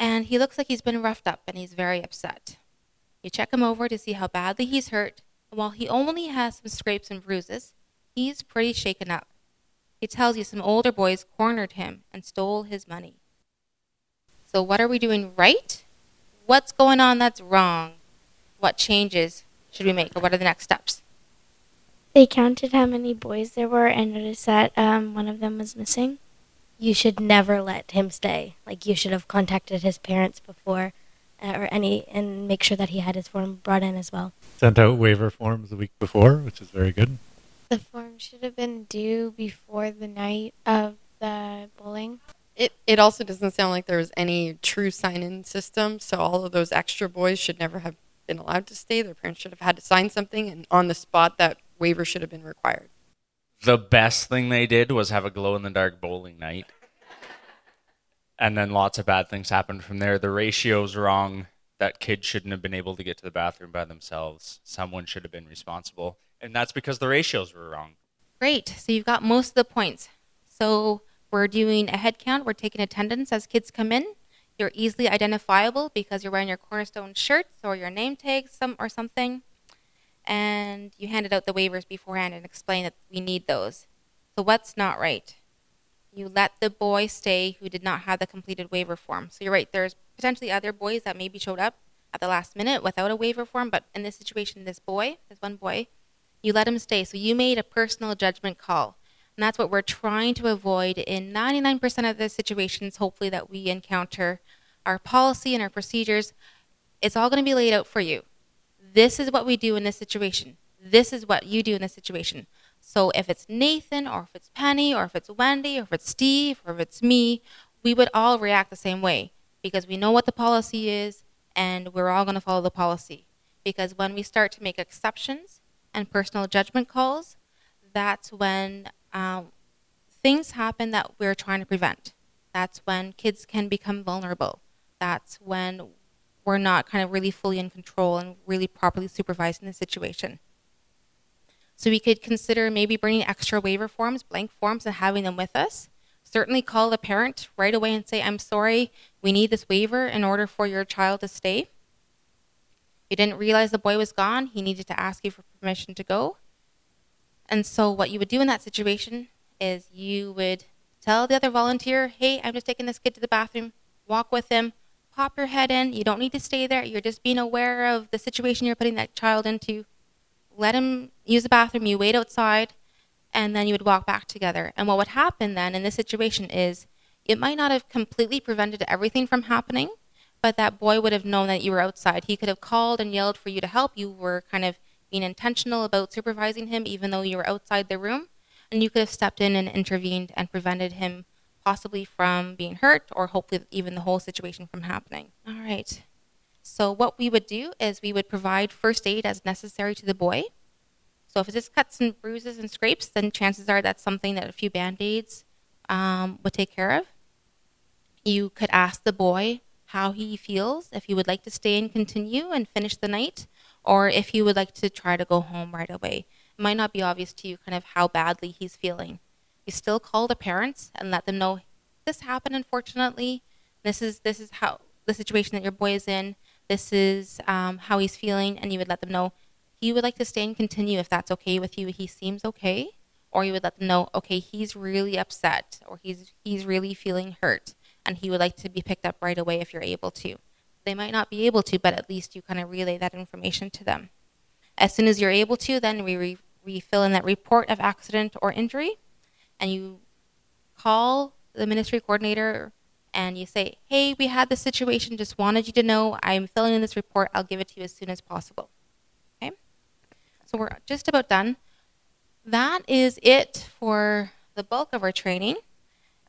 S1: and he looks like he's been roughed up and he's very upset. You check him over to see how badly he's hurt, and while he only has some scrapes and bruises, he's pretty shaken up. He tells you some older boys cornered him and stole his money. So, what are we doing right? What's going on that's wrong? What changes should we make, or what are the next steps?
S3: They counted how many boys there were and noticed that um, one of them was missing.
S14: You should never let him stay. Like you should have contacted his parents before, uh, or any, and make sure that he had his form brought in as well.
S5: Sent out waiver forms the week before, which is very good.
S15: The form should have been due before the night of the bowling.
S10: It it also doesn't sound like there was any true sign-in system, so all of those extra boys should never have been allowed to stay. Their parents should have had to sign something, and on the spot, that waiver should have been required.
S7: The best thing they did was have a glow in the dark bowling night. And then lots of bad things happened from there. The ratio's wrong. That kid shouldn't have been able to get to the bathroom by themselves. Someone should have been responsible. And that's because the ratios were wrong.
S1: Great. So you've got most of the points. So we're doing a head count. We're taking attendance as kids come in. You're easily identifiable because you're wearing your cornerstone shirts or your name tags some or something. And you handed out the waivers beforehand and explained that we need those. So what's not right? You let the boy stay who did not have the completed waiver form. So you're right, there's potentially other boys that maybe showed up at the last minute without a waiver form, but in this situation, this boy, this one boy, you let him stay. So you made a personal judgment call. And that's what we're trying to avoid in 99% of the situations, hopefully, that we encounter. Our policy and our procedures, it's all going to be laid out for you. This is what we do in this situation. This is what you do in this situation. So if it's Nathan, or if it's Penny, or if it's Wendy, or if it's Steve, or if it's me, we would all react the same way because we know what the policy is and we're all going to follow the policy. Because when we start to make exceptions and personal judgment calls, that's when um, things happen that we're trying to prevent. That's when kids can become vulnerable. That's when we're not kind of really fully in control and really properly supervised in the situation. So we could consider maybe bringing extra waiver forms, blank forms, and having them with us. Certainly call the parent right away and say, I'm sorry, we need this waiver in order for your child to stay. You didn't realize the boy was gone, he needed to ask you for permission to go. And so, what you would do in that situation is you would tell the other volunteer, hey, I'm just taking this kid to the bathroom, walk with him, pop your head in. You don't need to stay there. You're just being aware of the situation you're putting that child into. Let him use the bathroom. You wait outside, and then you would walk back together. And what would happen then in this situation is it might not have completely prevented everything from happening, but that boy would have known that you were outside. He could have called and yelled for you to help. You were kind of being intentional about supervising him, even though you were outside the room. And you could have stepped in and intervened and prevented him possibly from being hurt or hopefully even the whole situation from happening. All right. So, what we would do is we would provide first aid as necessary to the boy. So, if it's just cuts and bruises and scrapes, then chances are that's something that a few band aids um, would take care of. You could ask the boy how he feels, if he would like to stay and continue and finish the night, or if he would like to try to go home right away. It might not be obvious to you kind of how badly he's feeling. You still call the parents and let them know this happened, unfortunately. This is this is how the situation that your boy is in. This is um, how he's feeling, and you would let them know he would like to stay and continue if that's okay with you. He seems okay, or you would let them know, okay, he's really upset, or he's he's really feeling hurt, and he would like to be picked up right away if you're able to. They might not be able to, but at least you kind of relay that information to them. As soon as you're able to, then we, re- we fill in that report of accident or injury, and you call the ministry coordinator and you say, hey, we had this situation, just wanted you to know I'm filling in this report. I'll give it to you as soon as possible. Okay? So we're just about done. That is it for the bulk of our training.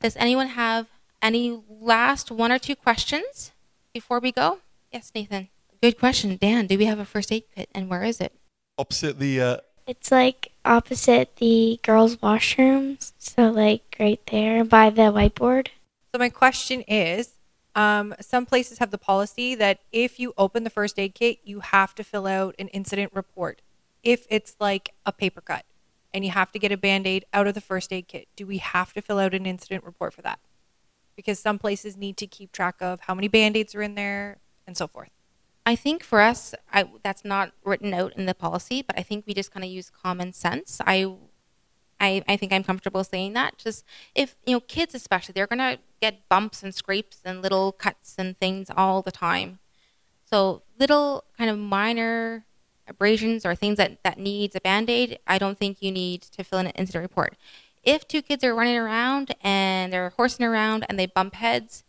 S1: Does anyone have any last one or two questions before we go? Yes, Nathan. Good question. Dan, do we have a first aid kit and where is it?
S16: Opposite the. Uh...
S14: It's like opposite the girls' washrooms. So, like right there by the whiteboard.
S9: So my question is, um, some places have the policy that if you open the first aid kit, you have to fill out an incident report. If it's like a paper cut and you have to get a band aid out of the first aid kit, do we have to fill out an incident report for that? Because some places need to keep track of how many band aids are in there and so forth.
S1: I think for us, I, that's not written out in the policy, but I think we just kind of use common sense. I I, I think I'm comfortable saying that. Just if, you know, kids especially, they're to get bumps and scrapes and little cuts and things all the time. So little kind of minor abrasions or things that, that needs a band-aid, I don't think you need to fill in an incident report. If two kids are running around and they're horsing around and they bump heads,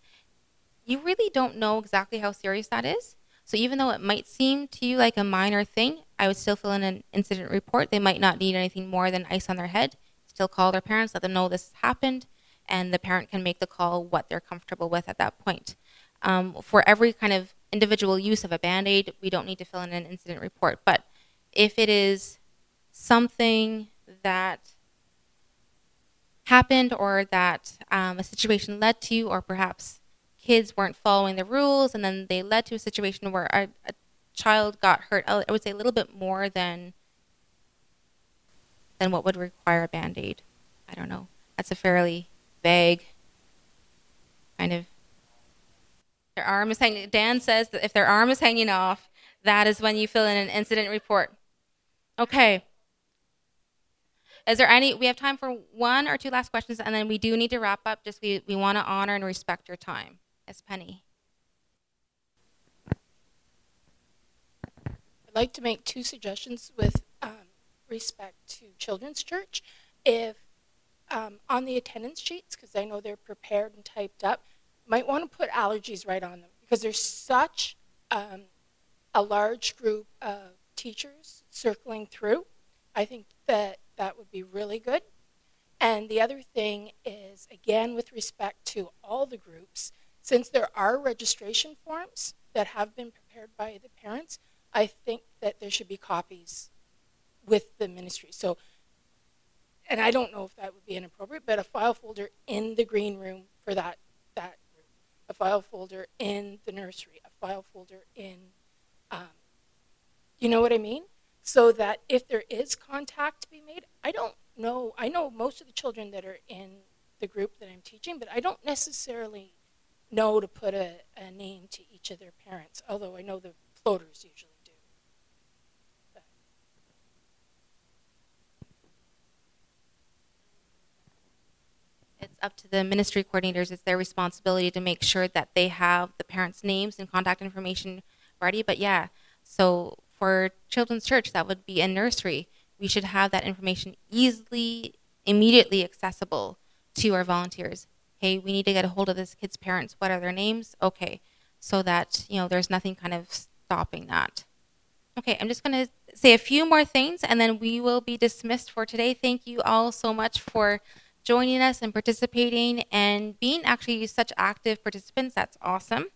S1: you really don't know exactly how serious that is. So even though it might seem to you like a minor thing, I would still fill in an incident report. They might not need anything more than ice on their head. Still call their parents, let them know this happened, and the parent can make the call what they're comfortable with at that point. Um, for every kind of individual use of a band aid, we don't need to fill in an incident report. But if it is something that happened or that um, a situation led to, or perhaps kids weren't following the rules and then they led to a situation where a, a child got hurt, I would say a little bit more than than what would require a band aid. I don't know. That's a fairly vague kind of. Their arm is hanging. Dan says that if their arm is hanging off, that is when you fill in an incident report. Okay. Is there any? We have time for one or two last questions, and then we do need to wrap up. Just we, we want to honor and respect your time. Yes, Penny.
S8: I'd like to make two suggestions with um, respect to Children's Church. If um, on the attendance sheets, because I know they're prepared and typed up, might want to put allergies right on them because there's such um, a large group of teachers circling through. I think that that would be really good. And the other thing is, again, with respect to all the groups, since there are registration forms that have been prepared by the parents, I think that there should be copies with the ministry. So, and I don't know if that would be inappropriate, but a file folder in the green room for that that group, a file folder in the nursery, a file folder in, um, you know what I mean? So that if there is contact to be made, I don't know. I know most of the children that are in the group that I'm teaching, but I don't necessarily know to put a, a name to each of their parents, although I know the floaters usually. Do.
S1: It's up to the ministry coordinators. It's their responsibility to make sure that they have the parents' names and contact information ready. But yeah, so for Children's Church, that would be a nursery. We should have that information easily, immediately accessible to our volunteers. Hey, we need to get a hold of this kid's parents. What are their names? Okay, so that you know there's nothing kind of stopping that. Okay, I'm just going to say a few more things and then we will be dismissed for today. Thank you all so much for joining us and participating and being actually such active participants. That's awesome.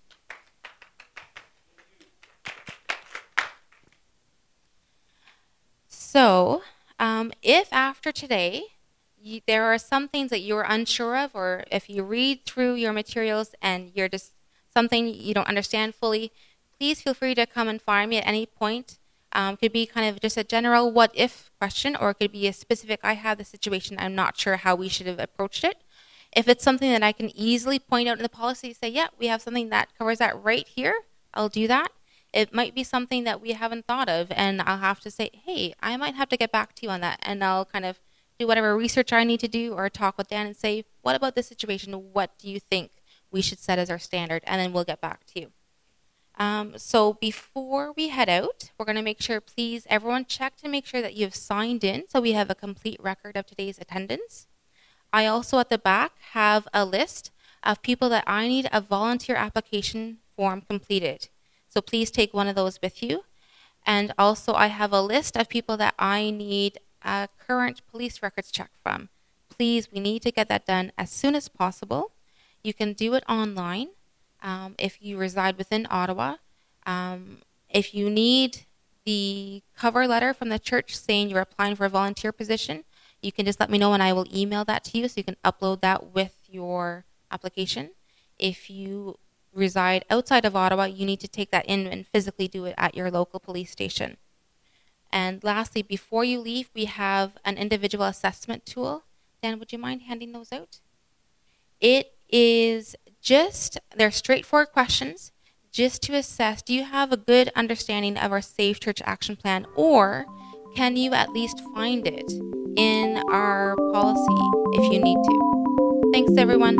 S1: So, um, if after today there are some things that you're unsure of, or if you read through your materials and you're just something you don't understand fully, please feel free to come and find me at any point. Um, could be kind of just a general what if question, or it could be a specific I have the situation, I'm not sure how we should have approached it. If it's something that I can easily point out in the policy, say, yeah, we have something that covers that right here, I'll do that. It might be something that we haven't thought of, and I'll have to say, hey, I might have to get back to you on that, and I'll kind of do whatever research I need to do or talk with Dan and say, what about this situation? What do you think we should set as our standard? And then we'll get back to you. Um, so before we head out, we're going to make sure, please, everyone check to make sure that you've signed in so we have a complete record of today's attendance. I also at the back have a list of people that I need a volunteer application form completed. So please take one of those with you. And also, I have a list of people that I need a current police records check from. Please, we need to get that done as soon as possible. You can do it online um, if you reside within Ottawa. Um, if you need the cover letter from the church saying you're applying for a volunteer position, you can just let me know and I will email that to you so you can upload that with your application. If you reside outside of Ottawa, you need to take that in and physically do it at your local police station. And lastly, before you leave, we have an individual assessment tool. Dan, would you mind handing those out? It is just, they're straightforward questions just to assess do you have a good understanding of our Safe Church Action Plan, or can you at least find it in our policy if you need to? Thanks, everyone.